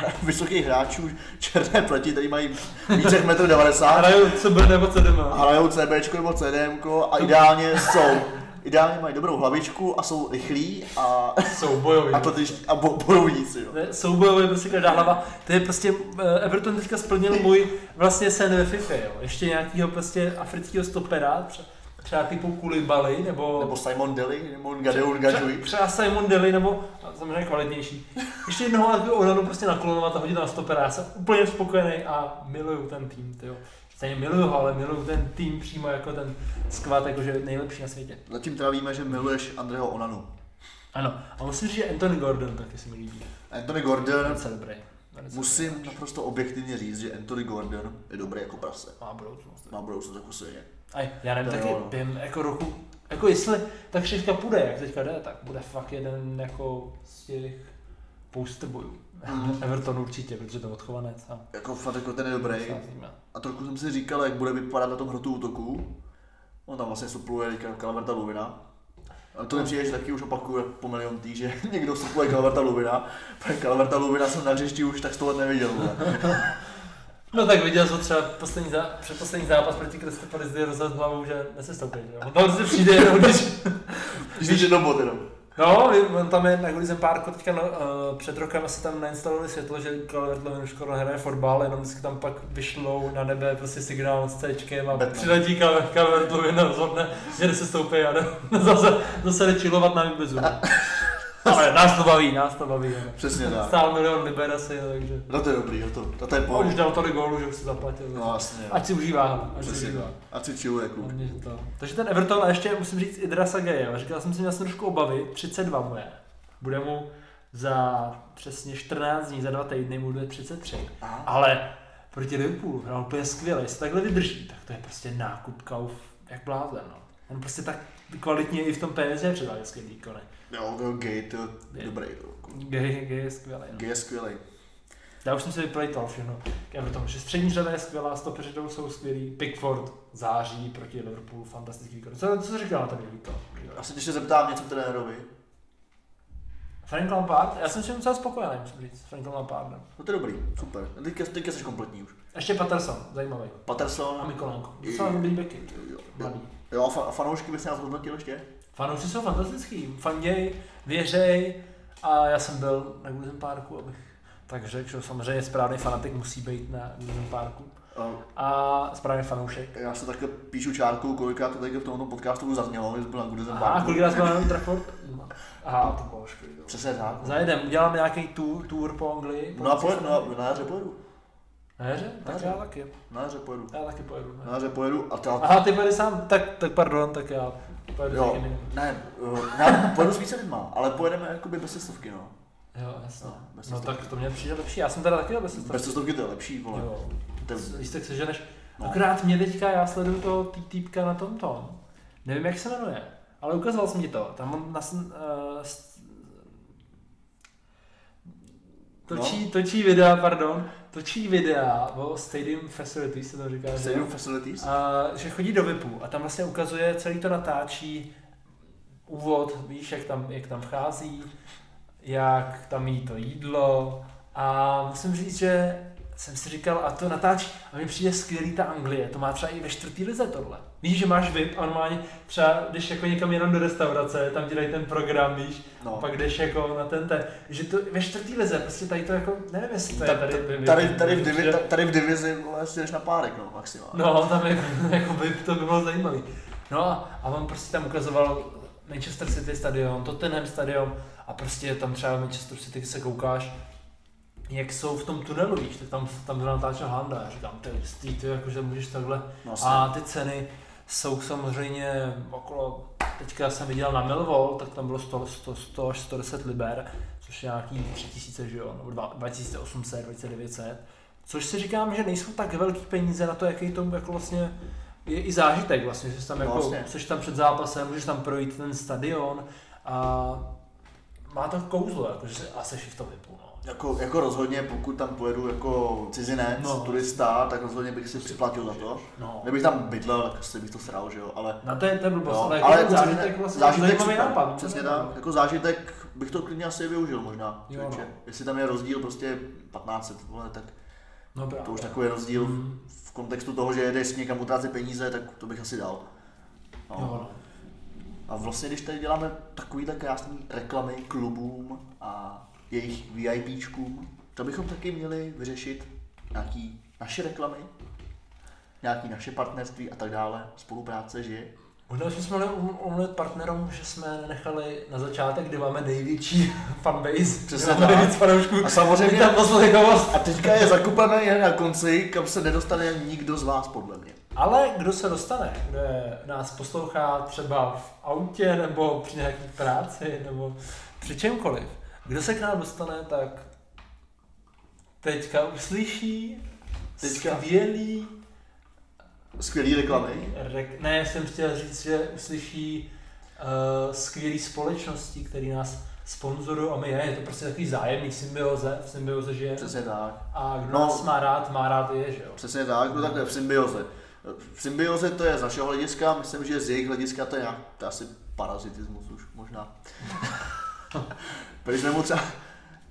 eh, (laughs) vysokých hráčů černé pleti, který mají více jak 1,90 m. Hraju CB nebo CDM. hrajou CBčko nebo CDMko a ideálně jsou, ideálně mají dobrou hlavičku a jsou rychlí a, (laughs) Jsou bojový. a, to tyž, a bo, bojovníci. Jo. Ne, soubojový prostě každá hlava. To je prostě, eh, Everton teďka splnil můj vlastně sen ve FIFA, jo. Ještě nějakýho prostě afrického stopera, tře- třeba typu Koulibaly, nebo... Nebo Simon Deli, nebo Gadeon Gadžuji. Třeba Simon Deli, nebo samozřejmě kvalitnější. Ještě jednoho Onanu prostě naklonovat a hodit na stopera. Já jsem úplně spokojený a miluju ten tým, tyjo. Stejně miluju ho, ale miluju ten tým přímo jako ten skvat, jakože nejlepší na světě. Zatím teda víme, že miluješ Andreho Onanu. Ano, a musím říct, že Anthony Gordon taky se mi líbí. Anthony Gordon, Velice dobrý. Velice musím dobrý. naprosto objektivně říct, že Anthony Gordon je dobrý jako prase. Má budoucnost. Má budoucnost jako svině. A já nevím, taky jo, no. během jako roku, jako jestli ta křivka půjde, jak teďka jde, tak bude fakt jeden jako z těch poster Mhm. Everton určitě, protože to je odchovanec a Jako fakt jako ten je dobrý. A trochu jsem si říkal, jak bude vypadat na tom hrotu útoku. On tam vlastně supluje teďka Kalaverta Luvina. A to mi přijde, že taky už opakuju po milion tý, že (laughs) někdo supluje Kalaverta Luvina. Protože Kalaverta Luvina jsem na hřišti už tak sto let neviděl. (laughs) No tak viděl jsem třeba poslední zá, předposlední zápas proti Crystal Palace, kdy rozhodl hlavou, že nesestoupí, že jo. On tam prostě přijde jenom, (laughs) když... Když je do jenom. No, on tam je na Gulizen Parku teďka no, uh, před rokem se tam nainstalovali světlo, že Calvert Lewin už skoro hraje fotbal, jenom vždycky tam pak vyšlou na nebe prostě signál s C a přiletí Calvert Lewin a rozhodne, že se stoupí a jde (laughs) zase, zase jde chillovat na Imbezu. (laughs) Ale nás to baví, nás to baví. ano. Přesně tak. Stál milion liber asi, takže... No to je dobrý, no to, to, to je On už pohodě. dal tolik gólů, že už si zaplatil. No jasně. Ať si užívá, ať si Přesně. užívá. Ať si chilluje kluk. To. Takže ten Everton a ještě musím říct Idrasa Geje. Říkal jsem si, měl jsem trošku obavy, 32 mu je. Bude mu za přesně 14 dní, za dva týdny mu bude 33. Aha. Ale proti Liverpoolu hrál úplně skvěle. Jestli takhle vydrží, tak to je prostě nákup kauf jak blázen. No. On prostě tak kvalitně i v tom PSG předváděl skvělý výkony. Jo, to gay, to je dobrý. to. Gay, gay je skvělý. No. Gay je skvělý. Já už jsem si vyplejtoval všechno k Evertonu, že střední řada je skvělá, stopeři jsou skvělí, Pickford září proti Liverpoolu, fantastický výkon. Co, co říkal na ten výkon? Já se ještě zeptám něco trenérovi. Frank Lampard, já jsem si docela spokojený, musím říct, s Frankem Lampardem. No to je dobrý, super. Teďka, teďka jsi kompletní už. Ještě Patterson, zajímavý. Patterson. A Mikolenko. Docela dobrý beky. Jo, jo. Jo, a, fa- a fanoušky bys nás hodnotil ještě? Fanoušci jsou fantastický, fanděj, věřej a já jsem byl na Guzem Parku, abych tak řekl, že samozřejmě správný fanatik musí být na Guzem Parku. Uh, A správný fanoušek. já se takhle píšu čárku, kolikrát to tady v tomto podcastu už zaznělo, že byl na Goodison A Parku. kolikrát jsme na Old Trafford? Aha, to bylo škoda. Přesně tak. Zajedem, udělám nějaký tour, tour po Anglii. No a pojedu, no, na jaře pojedu. Na jaře? Tak já taky. Na jaře pojedu. Já taky pojedu. Na jaře pojedu a ta... Aha, ty pojedeš sám? Tak, tak pardon, tak já pojedu Jo, ne, uh, ne, pojedu s více lidma, ale pojedeme jakoby bez cestovky, no. Jo, jasně. No, bez No tak to mě přijde lepší. Já jsem teda taky bez cestovky. Bez cestovky to je lepší, vole. Jo. Je, Lístek seženeš. No. Akorát mě teďka, já sleduju toho tý- týpka na tom tom. Nevím, jak se jmenuje, ale ukazoval jsem ti to. Tam on nas, uh, točí, točí videa, pardon, točí videa o Stadium Facilities, se to říká. že? Stadium Facilities? A, že chodí do VIPu a tam vlastně ukazuje, celý to natáčí úvod, víš, jak tam, jak tam vchází, jak tam jí to jídlo a musím říct, že jsem si říkal, a to natáčí, a mi přijde skvělý ta Anglie, to má třeba i ve čtvrtý lize tohle. Víš, že máš VIP a normálně třeba, když jako někam jenom do restaurace, tam ti dají ten program, víš, No. pak jdeš jako na ten ten, že to ve čtvrtý lize, prostě tady to jako, nevím jestli to je Ta- tady, ta- Tady, tady, v divi, tady v divizi, si jdeš na párek, no, maximálně. No, tam je, (laughs) jako by to by bylo zajímavý. No a, a on prostě tam ukazoval Manchester City stadion, Tottenham stadion a prostě tam třeba Manchester City když se koukáš, jak jsou v tom tunelu, víš, tak tam, tam byl natáčel Handa, já říkám, to je jistý, ty jakože můžeš takhle. No, A ty ceny jsou samozřejmě okolo, teďka jsem viděl na Millwall, tak tam bylo 100, 100, 100 až 110 liber, což je nějaký 3000, že jo, nebo dva- 2800, 2900. Což si říkám, že nejsou tak velký peníze na to, jaký to jako vlastně je i zážitek vlastně, že jsi tam, No, jako, vlastně. jsi tam před zápasem, můžeš tam projít ten stadion a má to kouzlo, jako, že jsi, a seš v tom vypůl. No. Jako, jako rozhodně, pokud tam pojedu jako cizinec, No. no. turista, tak rozhodně bych si připlatil za to. no. Kdybych tam bydlel, tak asi bych to sral, že jo, ale... Na to je, je blbost, Jo, ale, ale jako jako zážitek, zážitek, vlastně zážitek super, nápad. přesně tak. Jako zážitek bych to klidně asi využil možná. Jo, no. Jestli tam je rozdíl prostě 1500, vole, tak No právě. to už takový rozdíl Mm. v kontextu toho, že jedeš někam utrácet peníze, tak to bych asi dal. No. Jo, no. A vlastně, když tady děláme takovýhle krásný reklamy klubům a jejich VIPčkům, to bychom taky měli vyřešit nějaký naše reklamy, nějaký naše partnerství a tak dále, spolupráce, že? Možná, že jsme mohli um- omluvit partnerům, že jsme nechali na začátek, kdy máme největší (laughs) fanbase, Přesně máme nejvíc fanoušků, A samozřejmě, tam poslechovost. a teďka je zakupené jen na konci, kam se nedostane nikdo z vás, podle mě. Ale kdo se dostane, kdo je, nás poslouchá třeba v autě, nebo při nějaké práci, nebo při čemkoliv, kdo se k nám dostane, tak teďka uslyší Teďka. skvělý Skvělý reklamy. Rek- ne, jsem chtěl říct, že uslyší uh, skvělý společnosti, který nás sponzorují a my je, je to prostě takový zájemný symbioze, v symbioze žije. Přesně tak. A kdo No. nás má rád, má rád je, že jo. Přesně tak, no takhle v symbioze. V symbioze to je z našeho hlediska, myslím, že z jejich hlediska to je, to je asi parazitismus už možná. (laughs) Protože nebo třeba,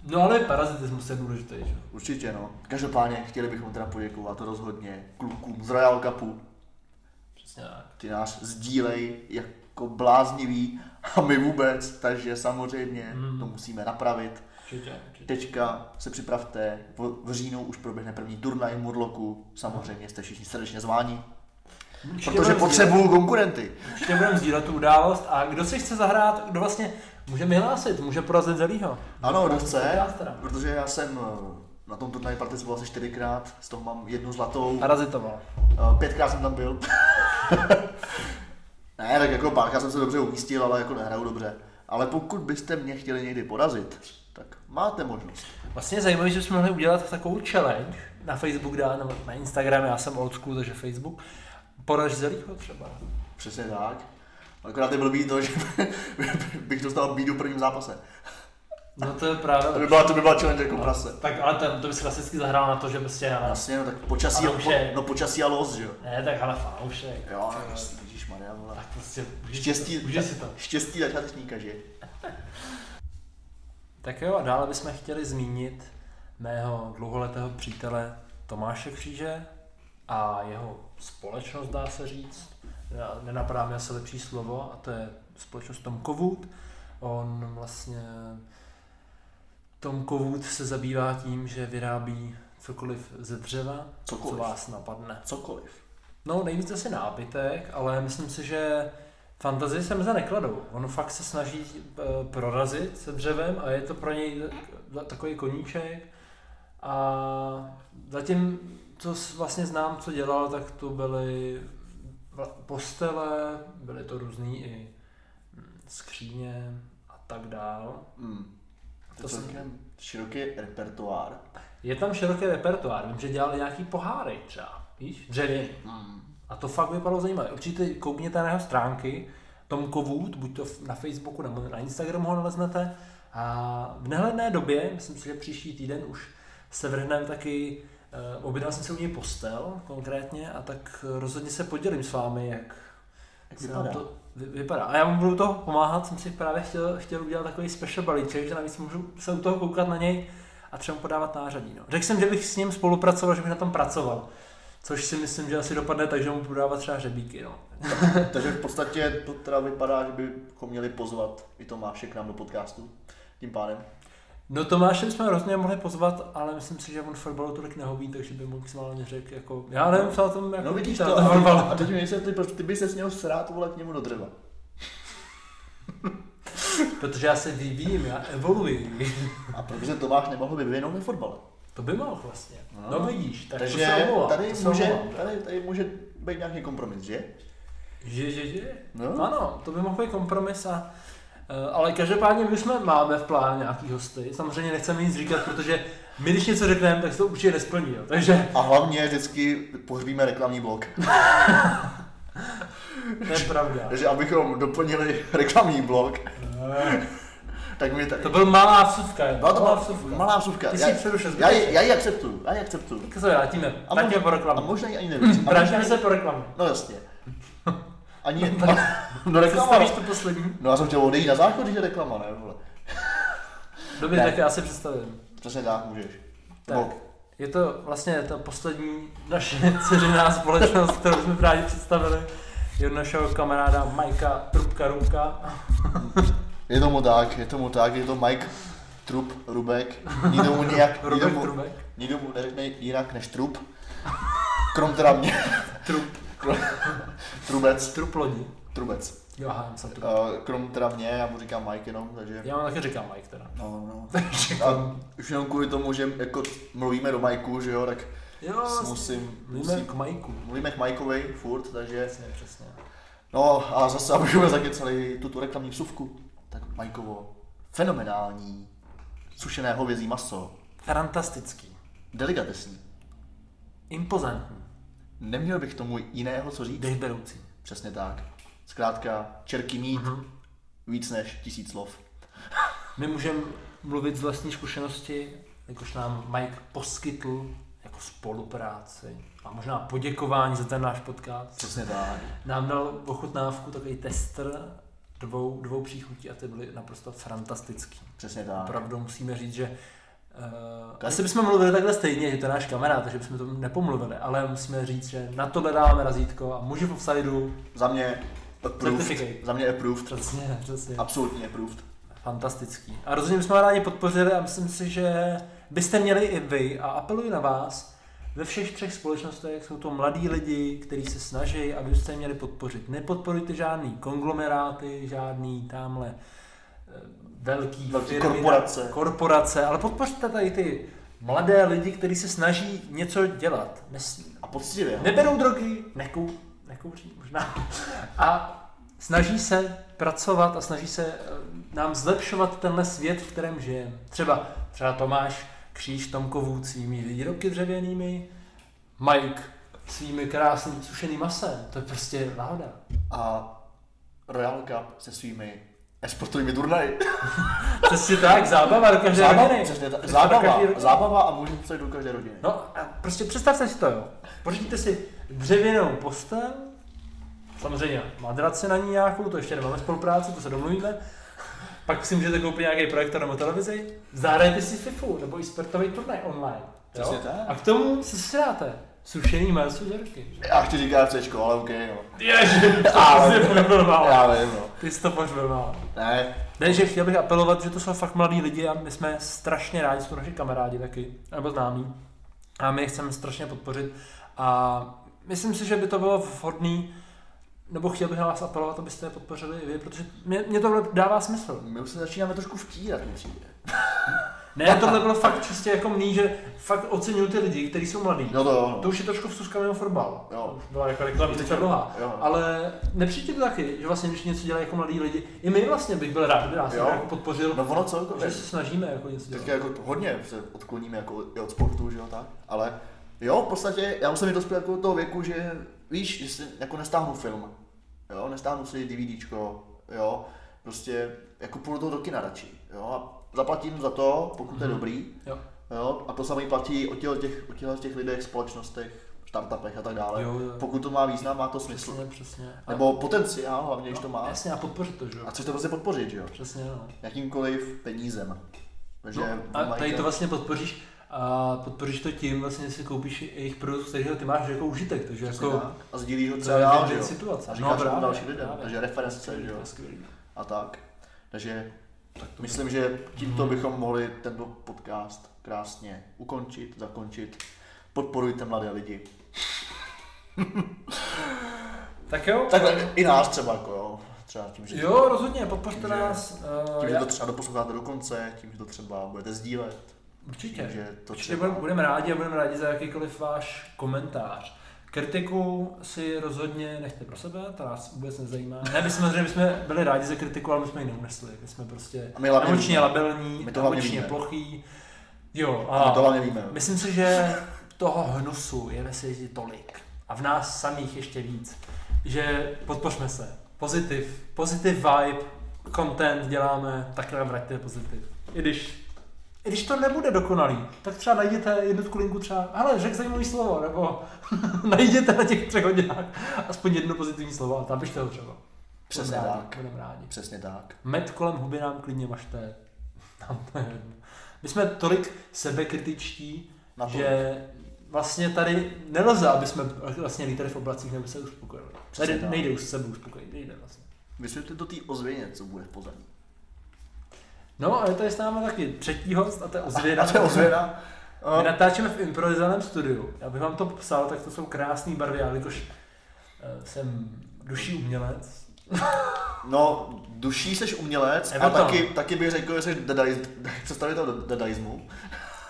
No ale parazitismus je důležitý, že určitě no. Každopádně chtěli bychom teda poděkovat rozhodně klukům z Royal Cupu. Přesně tak. Ty nás sdílej jako bláznivý a my vůbec, takže samozřejmě Mm. to musíme napravit. Určitě, určitě. Teďka se připravte, v, říjnu už proběhne první turnaj v Murloku, samozřejmě jste všichni srdečně zváni, Určitě protože potřebuju konkurenty. Určitě budeme sdílet tu událost a kdo si chce zahrát, kdo vlastně může mi hlásit, může porazit Zelího. Ano, kdo chce, protože já jsem eh, na tom turnaji participoval asi čtyřikrát, z toho mám jednu zlatou, Parazitoval. eh, pětkrát jsem tam byl. (laughs) ne, tak jako párkrát jsem se dobře umístil, ale jako nehraju dobře. Ale pokud byste mě chtěli někdy porazit, tak máte možnost. Vlastně je zajímavé, že jsme mohli udělat takovou challenge na Facebook dát, nebo na Instagram, já jsem old school, takže Facebook. Poraž Zelího třeba. Přesně tak. Akorát je blbý to, že (laughs) bych dostal bídu v prvním zápase. No to je právě. To by byla, to by byla challenge jako prase. Tak ale ten, to bys klasicky zahrál na to, že prostě, ale, Jasně, no tak počasí, po, no počasí a los, že jo. ne, tak ale fanoušek. Jo, Ježíš Maria, vole. Tak prostě, Štěstí, si to. Si to. štěstí začátečníka, že? (laughs) Tak jo, a dále bychom chtěli zmínit mého dlouholetého přítele Tomáše Kříže a jeho společnost, dá se říct. Já- Nenapadá mi asi lepší slovo, a to je společnost Tom Kovood. On vlastně Tom Kovood se zabývá tím, že vyrábí cokoliv ze dřeva, Cokoliv. co vás napadne. Cokoliv. No, nejvíc asi nábytek, ale myslím si, že fantazii se meze nekladou. On fakt se snaží eh, prorazit se dřevem a je to pro něj ta- takový koníček. A zatím, co vlastně znám, co dělal, tak to byly postele, byly to různý i hm, skříně a tak dál. Hmm. To To je jsem- široký repertoár. Je tam široký repertoár, vím, že dělali nějaký poháry třeba, víš, dřevěný. Hmm. A to fakt vypadalo zajímavé. Určitě koukněte na jeho stránky, Tom Kovood, buď to na Facebooku nebo na Instagramu ho naleznete. A v nehledné době, myslím si, že příští týden už se vrhneme taky, objednal jsem si u něj postel konkrétně a tak rozhodně se podělím s vámi, jak, Jak se vypadá? to vy, vypadá. A já mu budu toho pomáhat, jsem si právě chtěl, chtěl udělat takový special balíček, že navíc můžu se u toho koukat na něj a třeba mu podávat nářadí. No. Řekl jsem, že bych s ním spolupracoval, že bych na tom pracoval. Což si myslím, že asi dopadne tak, že mu budu dávat třeba řebíky. No. (laughs) Takže v podstatě to teda vypadá, že bychom měli pozvat i Tomáše k nám do podcastu. Tím pádem. No Tomáše bychom hrozně mohli pozvat, ale myslím si, že on fotbalu tolik nehoví, takže by mu maximálně řekl jako, já nevím, co na tom jako No vidíš to, tom a, teď mi vysvětli, proč ty bys se směl srát vole k němu do dřeva. (laughs) Protože já se vyvíjím, já evoluji. A protože Tomáš nemohl by vyvinout ve fotbale. To by mohl vlastně. No. No, vidíš, tak Takže to se omlouvám, tady, to se může, omlouvám. tady, tady může být nějaký kompromis, že? Že, že, že. No. Ano, to by mohl být kompromis a ale každopádně my jsme máme v plánu nějaký hosty. Samozřejmě nechceme nic říkat, protože my když něco řekneme, tak se to určitě nesplní. Jo. Takže A hlavně vždycky pohřbíme reklamní blok. (laughs) to je pravda. Takže abychom doplnili reklamní blok, tak mi tady... To byl malá vsuvka. Byla to malá vsuvka. malá vsuvka. Ty Já, jsi přerušil já, já ji akceptuju, já ji akceptuju. Tak se vrátíme. A Vrátíme po A reklamu. možná ji ani nevíš. A Vrátíme možná se po reklamu. No jasně. Ani... No reklama. Představíš to poslední? No já jsem chtěl odejít na záchod, když je reklama, ne? Vole. Dobře, Ne. tak já si představím. Přesně tak, můžeš. Tak, Nebo- je to vlastně ta poslední naše (laughs) dceřiná společnost, kterou jsme právě představili. Je od našeho kamaráda Majka Trubka Rumka. Je tomu tak, je tomu tak, je to Mike Trup, Rubek, nikdo mu nějak, (laughs) nikdo Rubek mu, Trubek. nikdo mu neřekne jinak než Trup. Krom teda mě, Trup. Trubec, Trup lodi. Trubec. Jo, aha, jsem. Uh, krom teda mě, já mu říkám Mike jenom, takže... Já vám taky říkám Mike teda. No, no. (laughs) A už jenom kvůli tomu, že jako mluvíme do Majku, že jo, tak Jo, musím, Mluvíme musím k Majku. mluvíme k Majkovi furt, takže... Přesně, přesně. No a zase, abychom zakecali tuto reklamní vsuvku, tak Majkovo fenomenální sušené hovězí maso, Fantastický. delikatesní, Impozantní. Neměl bych tomu jiného co říct. Dech beroucí. Přesně tak. Zkrátka, čerky mít Mhm. víc než tisíc slov. (laughs) My můžeme mluvit z vlastní zkušenosti, jakož nám Mike poskytl jako spolupráci a možná poděkování za ten náš podcast. Přesně tak. Nám dal ochutnávku takový tester dvou, dvou příchutí a ty byly naprosto fantastický. Přesně tak. Opravdu musíme říct, že Uh, asi bychom mluvili takhle stejně, že to je náš kamarád, takže bychom to nepomluvili, ale musíme říct, že na tohle dáváme razítko a muži v offsideu, Za mě approved. Certificate. Za mě approved. přesně, přesně. Absolutně approved. Fantastický. A rozhodně bychom ho rádi podpořili a myslím si, že byste měli i vy a apeluji na vás, ve všech třech společnostech jsou to mladí lidi, kteří se snaží a vy byste je měli podpořit. Nepodporujte žádný konglomeráty, žádný tamhle eh, velký, Velký firmy, korporace. korporace, ale podpořte tady ty mladé lidi, kteří se snaží něco dělat. Nes, A poctivě. neberou drogy, nekou, nekouří možná. A snaží se pracovat a snaží se eh, nám zlepšovat tenhle svět, v kterém žijeme. Třeba, třeba Tomáš Kříž Tomkovů svými výrobky dřevěnými, Mike svými krásným sušeným masem. To je prostě láda. A Royal Cup se svými esportovými turnaji. (laughs) Přesně tak, zábava do každé Zábava, rodiny. přesně tak. Zábava, rodinu. zábava a můžeme psat do každé rodiny. No a prostě představte si to, jo. Pořídíte si dřevěnou postel, samozřejmě madraci na ní nějakou, to ještě nemáme spolupráci, to se domluvíme. Pak si můžete koupit nějaký projektor nebo televizi, zahrajete si FIFU nebo i sportový turnaj online. Jo? Přesně tak. A k tomu se si dáte sušený maso žerky. Já chci říkat Cčko, ale OK, no. Ježiš, to (laughs) Ale-. Já vím, no. Ty jsi to málo. Ne, Ne, že chtěl bych apelovat, že to jsou fakt mladí lidi a my jsme strašně rádi, jsou naši kamarádi taky, nebo známí. A my je chceme strašně podpořit. A myslím si, že by to bylo vhodný, nebo chtěl bych na vás apelovat, abyste je podpořili i vy, protože mě, mě tohle dává smysl. my už se začínáme trošku vtírat, mi přijde. (laughs) Ne, tohle bylo fakt čistě jako mný, že fakt oceňuju ty lidi, kteří jsou mladí. No to jo, no. To už je trošku vstuska mimo fotbal. Jo. Už byla jako reklamní teď dlouhá. Ale nepřijde to taky, že vlastně když něco dělají jako mladí lidi, i my vlastně bych byl rád, kdyby nás jako podpořil, No ono že celkově. se snažíme jako něco dělat. Teďka jako hodně se odkloníme jako i od sportu, že jo, tak. Ale jo, v podstatě já musím dospět jako do toho věku, že víš, že si jako nestáhnu film, jo, nestáhnu si DVDčko, jo, prostě jako půjdu do kina radši, jo, a zaplatím za to, pokud to je Mhm. dobrý, Jo. jo, a to samé platí o těch, o těchto těch lidech, společnostech, startupech a tak dále. Jo, jo. Pokud to má význam, má to smysl. Přesně, přesně. A- Nebo potenciál, hlavně, když to má. Jasně, a podpořit to, že jo? A chceš to prostě podpořit, že jo? Přesně, no. Jakýmkoliv penízem. Takže no a tady to vlastně podpoříš, a podpoříš to tím, vlastně, že si koupíš jejich produkt, kterého ty máš jako užitek, takže Přesně jako... tak. A sdílíš ho třeba dál, že jo? situace. A No, říkáš to právě, dalším lidem, takže reference, že jo? A tak. Takže Tak to myslím, že tímto Mhm. bychom mohli tento podcast krásně ukončit, zakončit. Podporujte mladé lidi. (laughs) Tak jo, Takhle i nás třeba, jako jo. Třeba tím, že, jo, rozhodně, podpořte Tím, že- nás. uh, tím, že já- to třeba doposloucháte do konce, tím, že to třeba budete sdílet. Určitě. Tím, že to Určitě třeba... budeme, budeme rádi a budeme rádi za jakýkoliv váš komentář. Kritiku si rozhodně nechte pro sebe, to nás vůbec nezajímá. Ne, my jsme, my jsme byli rádi za kritiku, ale my jsme ji neunesli. My jsme prostě my emočně labilní, My to emočně víme. plochý. Jo, A my to hlavně víme. myslím si, že toho hnusu je ve světě tolik. A v nás samých ještě víc. Že podpořme se. Pozitiv, pozitiv vibe, content děláme, tak nám vraťte pozitiv. I když když to nebude dokonalý, tak třeba najděte jednu skulinku třeba, hele, řek zajímavý slovo, nebo (laughs) najděte na těch třech hodinách aspoň jedno pozitivní slovo a tam pište ho třeba. Přesně Budeme rádi, tak. Budeme rádi. Přesně tak. Med kolem huby nám klidně mažte. (laughs) Nám to je jedno. My jsme tolik sebekritičtí, Na že vlastně tady nelze, aby jsme vlastně lítali v oblacích, nebo se uspokojili. Přesně Tady tak. nejde už se sebou uspokojit, nejde vlastně. Vysvětli to té ozvěně, co bude v pozadí. No, ale tady s námi taky třetí host a to je ozvěna. A to je ozvěna. (laughs) My natáčíme v improvizovaném studiu. Já bych vám to popsal, tak to jsou krásné barvy, já jakož eh, jsem duší umělec. (laughs) No, duší seš umělec a Everton. taky, taky bych řekl, že jsi dadaiz, (laughs) představitel dadaismu,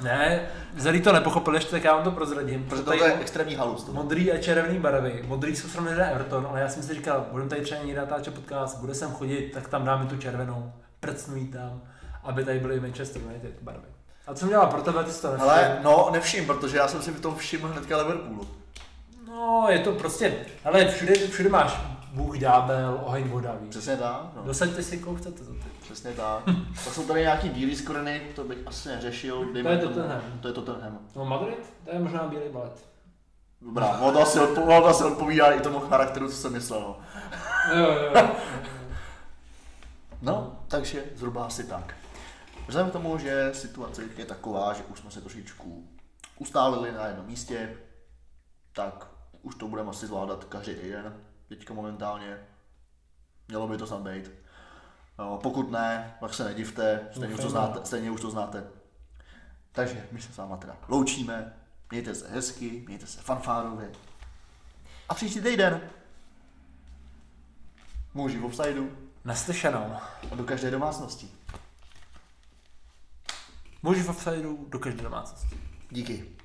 Ne, zelí to nepochopil ještě, tak já vám to prozradím. protože to je extrémní halus. To. Modrý a červený barvy. Modrý jsou srovnané na Everton, ale já jsem si říkal, budeme tady třeba někdy natáčet podcast, bude sem chodit, tak tam dáme tu červenou, prcnu jí tam, aby tady byly Manchester United barvy. A co dělal pro tebe, ty jsi to? Ale no, nevšim, protože já jsem si v tom všiml hnedka Liverpoolu. No, je to prostě, ale všude, všude máš Bůh, ďábel, oheň, voda, víš. Přesně tak. No. Dosaďte si, koho chcete za ty. Přesně tak. Pak jsou tady nějaký bílý skoreny, to bych asi neřešil. To dejme je tomu- Tottenham. To je Tottenham. No Madrid, to je možná bílý balet. Dobrá, ono to asi, odpo- to asi odpovídá i tomu charakteru, co jsem myslel. No. Jo, jo, jo. no, takže zhruba asi tak. Vzhledem k tomu, že situace je taková, že už jsme se trošičku ustálili na jednom místě, tak už to budeme asi zvládat každý týden, teďka momentálně. Mělo by to snad být. No, pokud ne, tak se nedivte, stejně už to znáte. Stejně už to znáte. Takže my se s váma teda loučíme, mějte se hezky, mějte se fanfárově. A příští týden muži v offsideu Naslyšenou. a do každé domácnosti. Muži v offsideu do každé domácnosti. Díky.